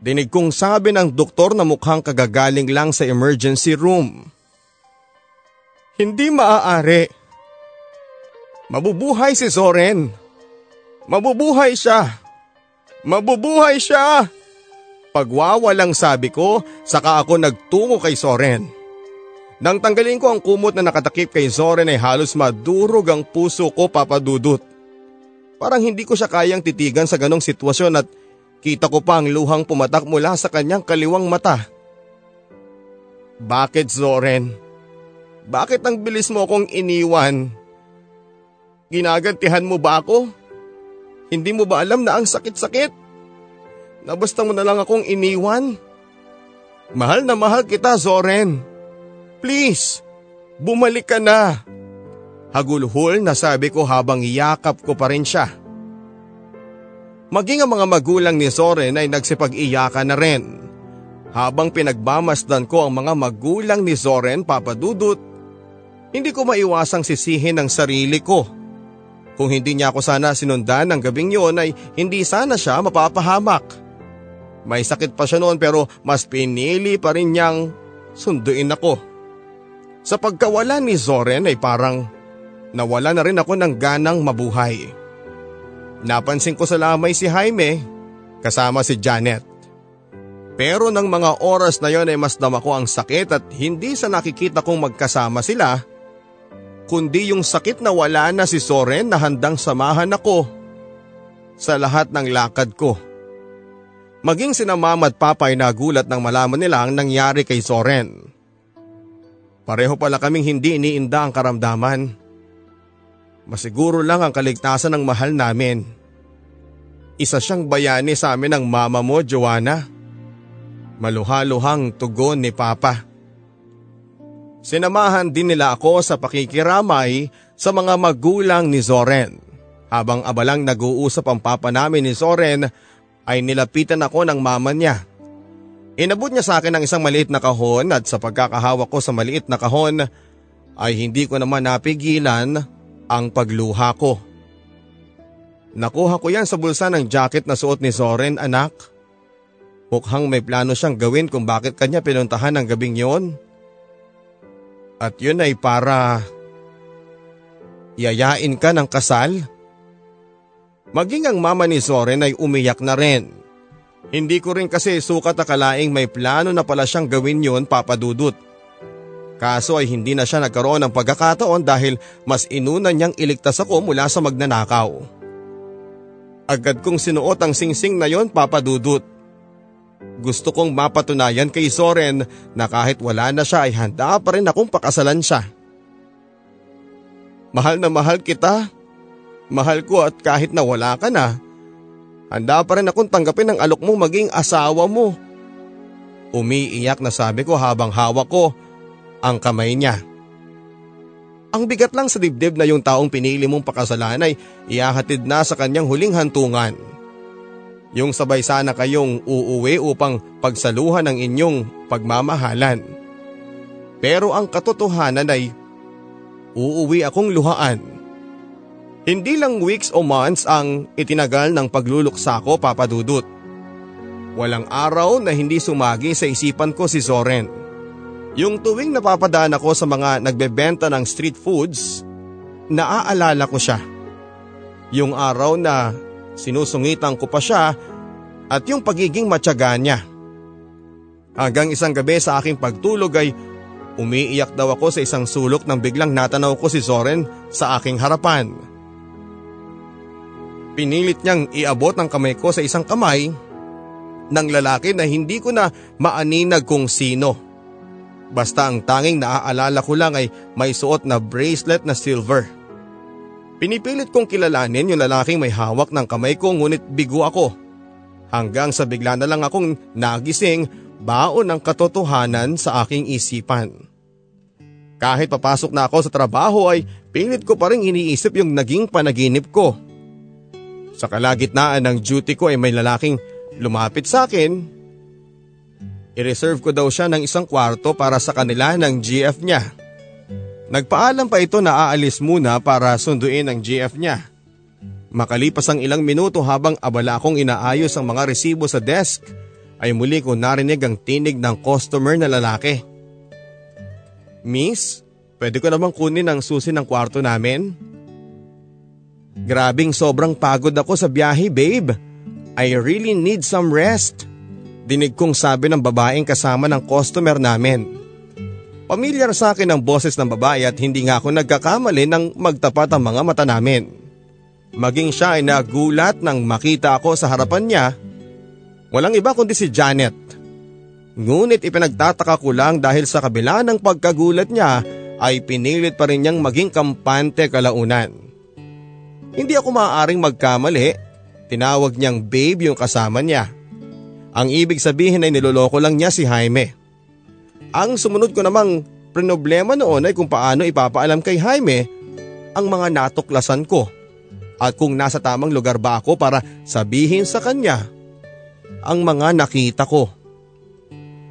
Dinig kong sabi ng doktor na mukhang kagagaling lang sa emergency room. Hindi maaari. Mabubuhay si Zoren. Mabubuhay siya. Mabubuhay siya. Pagwawalang sabi ko, saka ako nagtungo kay Soren. Nang tanggalin ko ang kumot na nakatakip kay Zoren ay halos madurog ang puso ko papadudot. Parang hindi ko siya kayang titigan sa ganong sitwasyon at kita ko pa ang luhang pumatak mula sa kanyang kaliwang mata. Bakit Zoren? Bakit ang bilis mo akong iniwan? Ginagantihan mo ba ako? Hindi mo ba alam na ang sakit-sakit? Na basta mo na lang akong iniwan? Mahal na mahal kita Zoren. Please, bumalik ka na. Hagulhol na sabi ko habang iyakap ko pa rin siya. Maging ang mga magulang ni Soren ay nagsipag-iyakan na rin. Habang pinagmamasdan ko ang mga magulang ni Zoren papadudot, hindi ko maiwasang sisihin ang sarili ko. Kung hindi niya ako sana sinundan ng gabing yun ay hindi sana siya mapapahamak. May sakit pa siya noon pero mas pinili pa rin niyang sunduin ako. Sa pagkawala ni Zoren ay parang nawala na rin ako ng ganang mabuhay. Napansin ko sa lamay si Jaime kasama si Janet. Pero ng mga oras na yon ay mas dama ko ang sakit at hindi sa nakikita kong magkasama sila, kundi yung sakit na wala na si Soren na handang samahan ako sa lahat ng lakad ko. Maging si mama at papa ay nagulat nang malaman nila ang nangyari kay Soren. Pareho pala kaming hindi iniinda ang karamdaman. Masiguro lang ang kaligtasan ng mahal namin. Isa siyang bayani sa amin ng mama mo, Joanna. Maluhaluhang tugon ni Papa. Sinamahan din nila ako sa pakikiramay sa mga magulang ni Zoren. Habang abalang nag-uusap ang papa namin ni Zoren ay nilapitan ako ng mama niya. Inabot niya sa akin ang isang maliit na kahon at sa pagkakahawak ko sa maliit na kahon ay hindi ko naman napigilan ang pagluha ko. Nakuha ko yan sa bulsa ng jacket na suot ni Zoren anak. Mukhang may plano siyang gawin kung bakit kanya pinuntahan ng gabing yon. At yun ay para yayain ka ng kasal. Maging ang mama ni Zoren ay umiyak na rin. Hindi ko rin kasi sukat akalaing may plano na pala siyang gawin yon papadudot. Kaso ay hindi na siya nagkaroon ng pagkakataon dahil mas inuna niyang iligtas ako mula sa magnanakaw. Agad kong sinuot ang singsing na yon papadudot. Gusto kong mapatunayan kay Soren na kahit wala na siya ay handa pa rin akong pakasalan siya. Mahal na mahal kita. Mahal ko at kahit na wala ka na, handa pa rin akong tanggapin ang alok mo maging asawa mo. Umiiyak na sabi ko habang hawak ko ang kamay niya. Ang bigat lang sa dibdib na yung taong pinili mong pakasalan ay iyahatid na sa kanyang huling hantungan. Yung sabay sana kayong uuwi upang pagsaluhan ng inyong pagmamahalan. Pero ang katotohanan ay uuwi akong luhaan. Hindi lang weeks o months ang itinagal ng pagluluksa ko papadudot. Walang araw na hindi sumagi sa isipan ko si Zoren. Yung tuwing napapadaan ako sa mga nagbebenta ng street foods, naaalala ko siya. Yung araw na Sinusungitan ko pa siya at yung pagiging matyaga niya. Hanggang isang gabi sa aking pagtulog ay umiiyak daw ako sa isang sulok nang biglang natanaw ko si Zoren sa aking harapan. Pinilit niyang iabot ang kamay ko sa isang kamay ng lalaki na hindi ko na maaninag kung sino. Basta ang tanging naaalala ko lang ay may suot na bracelet na silver. Pinipilit kong kilalanin yung lalaking may hawak ng kamay ko ngunit bigo ako. Hanggang sa bigla na lang akong nagising baon ng katotohanan sa aking isipan. Kahit papasok na ako sa trabaho ay pilit ko pa rin iniisip yung naging panaginip ko. Sa kalagitnaan ng duty ko ay may lalaking lumapit sa akin. I-reserve ko daw siya ng isang kwarto para sa kanila ng GF niya. Nagpaalam pa ito na aalis muna para sunduin ang GF niya. Makalipas ang ilang minuto habang abala akong inaayos ang mga resibo sa desk ay muli ko narinig ang tinig ng customer na lalaki. Miss, pwede ko namang kunin ang susi ng kwarto namin? Grabing sobrang pagod ako sa biyahe babe. I really need some rest. Dinig kong sabi ng babaeng kasama ng customer namin. Pamilyar sa akin ang boses ng babae at hindi nga ako nagkakamali nang magtapat ang mga mata namin. Maging siya ay nagulat nang makita ako sa harapan niya. Walang iba kundi si Janet. Ngunit ipinagtataka ko lang dahil sa kabila ng pagkagulat niya ay pinilit pa rin niyang maging kampante kalaunan. Hindi ako maaaring magkamali. Tinawag niyang babe yung kasama niya. Ang ibig sabihin ay niloloko lang niya si Jaime. Ang sumunod ko namang problema noon ay kung paano ipapaalam kay Jaime ang mga natuklasan ko at kung nasa tamang lugar ba ako para sabihin sa kanya ang mga nakita ko.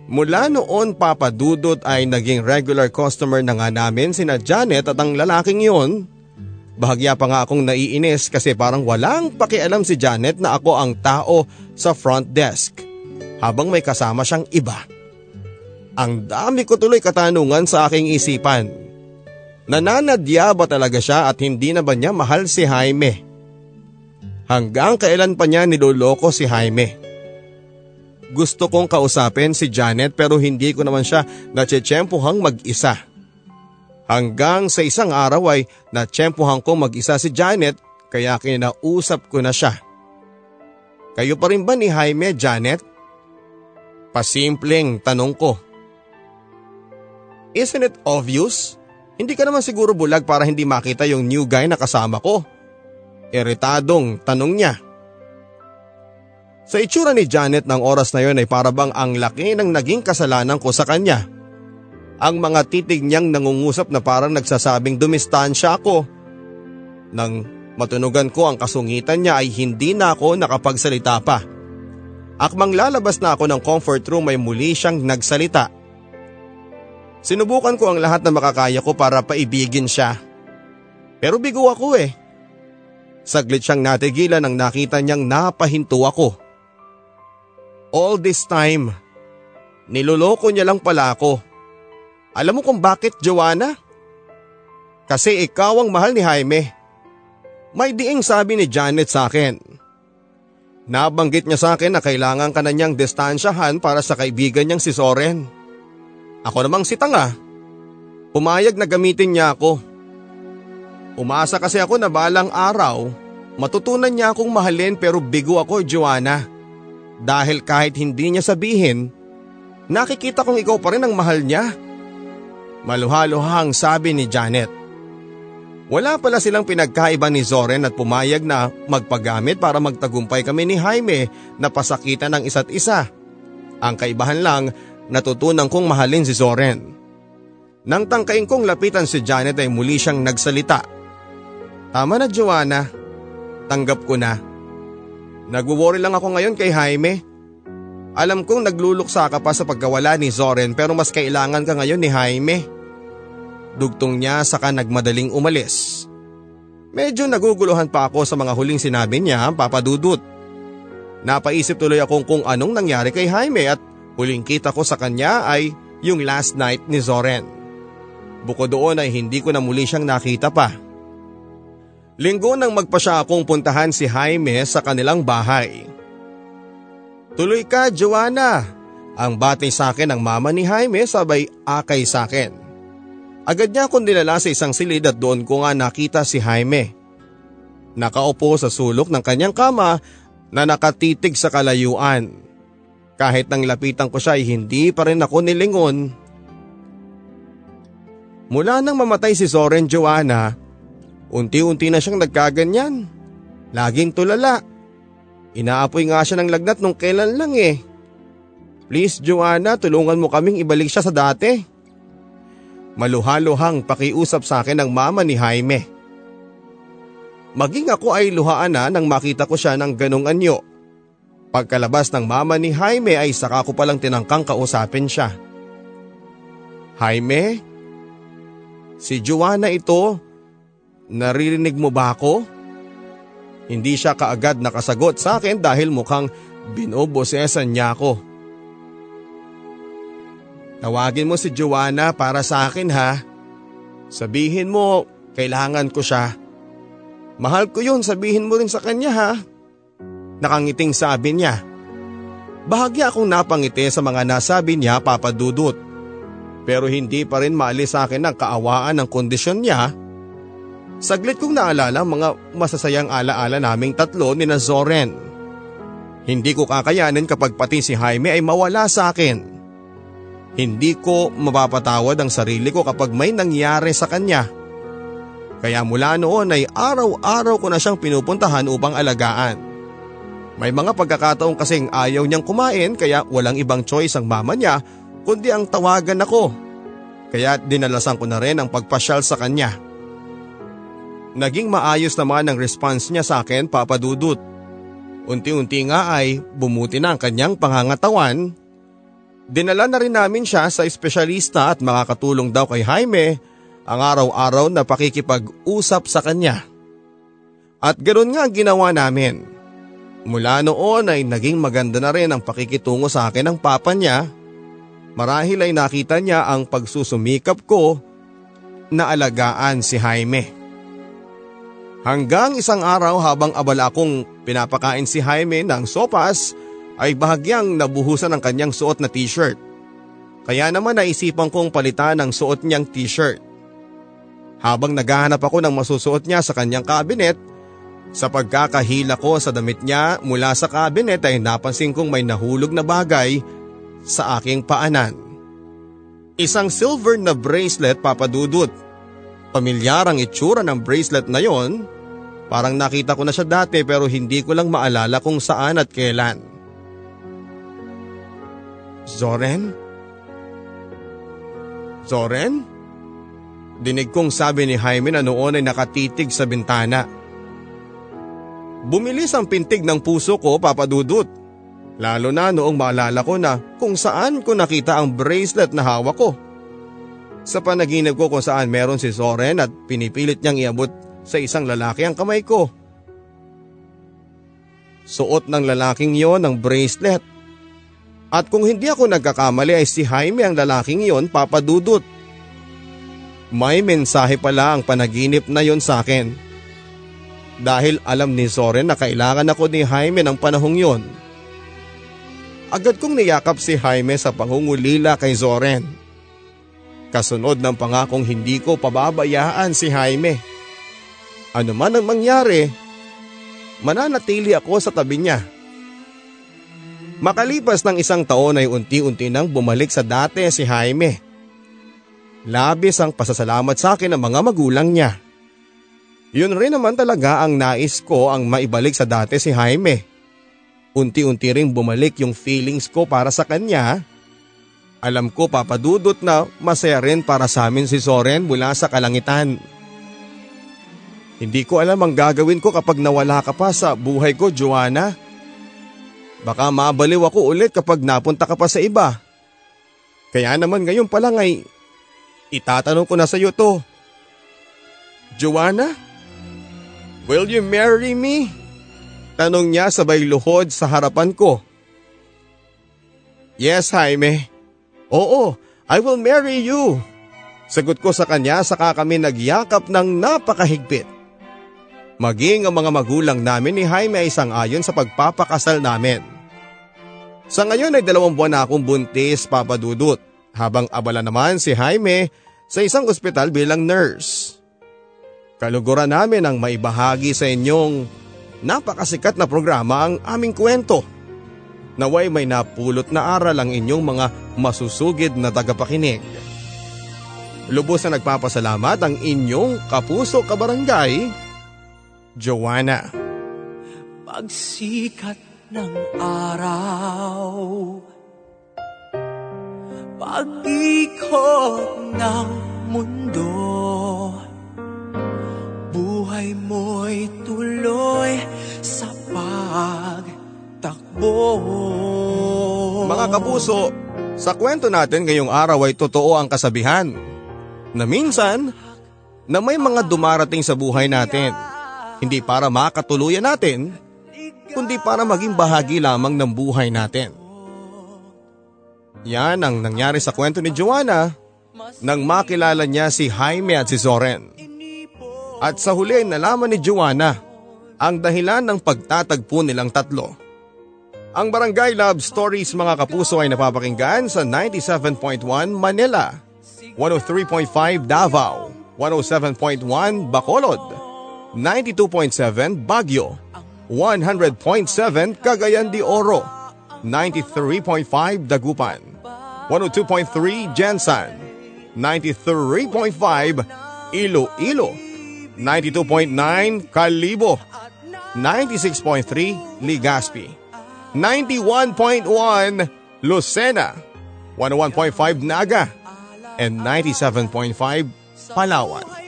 Mula noon papadudot ay naging regular customer na nga namin sina Janet at ang lalaking yon. Bahagya pa nga akong naiinis kasi parang walang pakialam si Janet na ako ang tao sa front desk habang may kasama siyang iba. Ang dami ko tuloy katanungan sa aking isipan. Nananadya ba talaga siya at hindi na ba niya mahal si Jaime? Hanggang kailan pa niya niloloko si Jaime? Gusto kong kausapin si Janet pero hindi ko naman siya natsyempohang mag-isa. Hanggang sa isang araw ay natsyempohan ko mag-isa si Janet kaya kinausap ko na siya. Kayo pa rin ba ni Jaime, Janet? Pasimpleng tanong ko. Isn't it obvious? Hindi ka naman siguro bulag para hindi makita yung new guy na kasama ko. Iritadong tanong niya. Sa itsura ni Janet ng oras na yon ay parabang ang laki ng naging kasalanan ko sa kanya. Ang mga titig niyang nangungusap na parang nagsasabing dumistansya ako. Nang matunugan ko ang kasungitan niya ay hindi na ako nakapagsalita pa. Akmang lalabas na ako ng comfort room ay muli siyang nagsalita. Sinubukan ko ang lahat na makakaya ko para paibigin siya. Pero bigo ako eh. Saglit siyang natigilan nang nakita niyang napahinto ako. All this time, niloloko niya lang pala ako. Alam mo kung bakit, Joanna? Kasi ikaw ang mahal ni Jaime. May diing sabi ni Janet sa akin. Nabanggit niya sa akin na kailangan ka na niyang distansyahan para sa kaibigan niyang si Soren. Ako namang si Tanga. Pumayag na gamitin niya ako. Umasa kasi ako na balang araw, matutunan niya akong mahalin pero bigo ako, Joanna. Dahil kahit hindi niya sabihin, nakikita kong ikaw pa rin ang mahal niya. Maluhaluhang sabi ni Janet. Wala pala silang pinagkaiba ni Zoren at pumayag na magpagamit para magtagumpay kami ni Jaime na pasakitan ng isa't isa. Ang kaibahan lang, natutunan kong mahalin si Zoren. Nang tangkain kong lapitan si Janet ay muli siyang nagsalita. Tama na Joanna, tanggap ko na. Nagwo-worry lang ako ngayon kay Jaime. Alam kong nagluluksa ka pa sa pagkawala ni Zoren pero mas kailangan ka ngayon ni Jaime. Dugtong niya saka nagmadaling umalis. Medyo naguguluhan pa ako sa mga huling sinabi niya, Papa Dudut. Napaisip tuloy akong kung anong nangyari kay Jaime at huling kita ko sa kanya ay yung last night ni Zoren. Bukod doon ay hindi ko na muli siyang nakita pa. Linggo nang magpasya akong puntahan si Jaime sa kanilang bahay. Tuloy ka, Joanna. Ang batay sa akin ng mama ni Jaime sabay akay sa akin. Agad niya akong dinala sa isang silid at doon ko nga nakita si Jaime. Nakaupo sa sulok ng kanyang kama na nakatitig sa kalayuan. Kahit nang lapitan ko siya ay hindi pa rin ako nilingon. Mula nang mamatay si Soren Joanna, Unti-unti na siyang nagkaganyan. Laging tulala. Inaapoy nga siya ng lagnat nung kailan lang eh. Please Joanna, tulungan mo kaming ibalik siya sa dati. Maluhaluhang pakiusap sa akin ng mama ni Jaime. Maging ako ay luhaan na nang makita ko siya ng ganong anyo. Pagkalabas ng mama ni Jaime ay saka ko palang tinangkang kausapin siya. Jaime? Si Joanna ito, Naririnig mo ba ako? Hindi siya kaagad nakasagot sa akin dahil mukhang binobosesan niya ako. Tawagin mo si Joanna para sa akin ha. Sabihin mo, kailangan ko siya. Mahal ko yun, sabihin mo rin sa kanya ha. Nakangiting sabi niya. Bahagya akong napangiti sa mga nasabi niya papadudot. Pero hindi pa rin maalis sa akin ang kaawaan ng kondisyon niya Saglit kong naalala mga masasayang alaala naming tatlo ni na Zoren. Hindi ko kakayanin kapag pati si Jaime ay mawala sa akin. Hindi ko mapapatawad ang sarili ko kapag may nangyari sa kanya. Kaya mula noon ay araw-araw ko na siyang pinupuntahan upang alagaan. May mga pagkakataong kasing ayaw niyang kumain kaya walang ibang choice ang mama niya kundi ang tawagan ako. Kaya dinalasan ko na rin ang pagpasyal sa kanya. Naging maayos naman ang response niya sa akin papadudot. Unti-unti nga ay bumuti na ang kanyang pangangatawan. Dinala na rin namin siya sa espesyalista at makakatulong daw kay Jaime ang araw-araw na pakikipag-usap sa kanya. At ganoon nga ang ginawa namin. Mula noon ay naging maganda na rin ang pakikitungo sa akin ng papa niya. Marahil ay nakita niya ang pagsusumikap ko na alagaan si Jaime. Hanggang isang araw habang abala akong pinapakain si Jaime ng sopas ay bahagyang nabuhusan ang kanyang suot na t-shirt. Kaya naman naisipan kong palitan ang suot niyang t-shirt. Habang naghahanap ako ng masusuot niya sa kanyang kabinet, sa pagkakahila ko sa damit niya mula sa kabinet ay napansin kong may nahulog na bagay sa aking paanan. Isang silver na bracelet papadudot. Pamilyar ang itsura ng bracelet na yon. Parang nakita ko na siya dati pero hindi ko lang maalala kung saan at kailan. Zoren? Zoren? Dinig kong sabi ni Jaime na noon ay nakatitig sa bintana. Bumilis ang pintig ng puso ko papadudot. Lalo na noong maalala ko na kung saan ko nakita ang bracelet na hawak ko. Sa panaginip ko kung saan meron si Soren at pinipilit niyang iabot sa isang lalaki ang kamay ko. Suot ng lalaking yon ang bracelet. At kung hindi ako nagkakamali ay si Jaime ang lalaking yon papadudot. May mensahe pala ang panaginip na yon sa akin dahil alam ni Soren na kailangan ako ni Jaime ng panahong yon. Agad kong niyakap si Jaime sa pangungulila kay Zoren. Kasunod ng pangakong hindi ko pababayaan si Jaime. Ano man ang mangyari, mananatili ako sa tabi niya. Makalipas ng isang taon ay unti-unti nang bumalik sa dati si Jaime. Labis ang pasasalamat sa akin ng mga magulang niya. Yun rin naman talaga ang nais ko ang maibalik sa dati si Jaime. Unti-unti ring bumalik yung feelings ko para sa kanya. Alam ko papadudot na masaya rin para sa amin si Soren mula sa kalangitan. Hindi ko alam ang gagawin ko kapag nawala ka pa sa buhay ko, Joanna. Baka mabaliw ako ulit kapag napunta ka pa sa iba. Kaya naman ngayon pa lang ay itatanong ko na sa iyo to. Joanna? Will you marry me? Tanong niya sabay luhod sa harapan ko. Yes, Jaime. Oo, I will marry you. Sagot ko sa kanya saka kami nagyakap ng napakahigpit. Maging ang mga magulang namin ni Jaime ay isang ayon sa pagpapakasal namin. Sa ngayon ay dalawang buwan na akong buntis papadudot habang abala naman si Jaime sa isang ospital bilang nurse. Kaluguran namin ang maibahagi sa inyong napakasikat na programa ang aming kwento. Naway may napulot na aral ang inyong mga masusugid na tagapakinig. Lubos na nagpapasalamat ang inyong kapuso kabarangay, Joanna. Pagsikat ng araw Pag-ikot ng mundo buhay mo'y tuloy sa pagtakbo. Mga kapuso, sa kwento natin ngayong araw ay totoo ang kasabihan na minsan na may mga dumarating sa buhay natin hindi para makatuluyan natin kundi para maging bahagi lamang ng buhay natin. Yan ang nangyari sa kwento ni Joanna nang makilala niya si Jaime at si Soren. At sa huli nalaman ni Joanna ang dahilan ng pagtatagpo nilang tatlo. Ang Barangay Love Stories mga kapuso ay napapakinggan sa 97.1 Manila, 103.5 Davao, 107.1 Bacolod, 92.7 Baguio, 100.7 Cagayan de Oro, 93.5 Dagupan, 102.3 Jensan, 93.5 Iloilo, 92.9 Kalibo, 96.3 Ligaspi, 91.1 Lucena, 101.5 Naga, and 97.5 Palawan.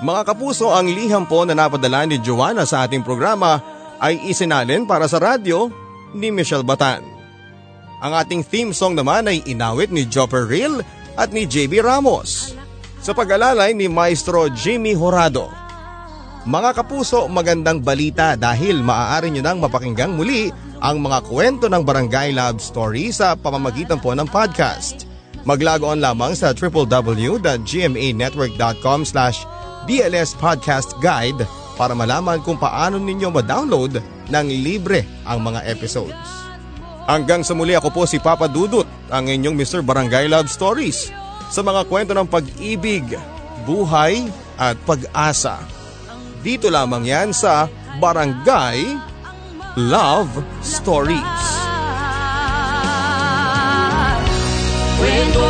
Mga kapuso, ang liham po na napadala ni Joanna sa ating programa ay isinalin para sa radyo ni Michelle Batan. Ang ating theme song naman ay inawit ni Jopper Real at ni JB Ramos. Sa pag-alalay ni Maestro Jimmy Horado. Mga kapuso, magandang balita dahil maaari nyo nang mapakinggang muli ang mga kwento ng Barangay Love Story sa pamamagitan po ng podcast. Maglago on lamang sa www.gmanetwork.com slash BLS Podcast Guide para malaman kung paano ninyo ma-download ng libre ang mga episodes. Hanggang sa muli ako po si Papa Dudut, ang inyong Mr. Barangay Love Stories sa mga kwento ng pag-ibig, buhay at pag-asa. Dito lamang yan sa Barangay Love Stories. Kwento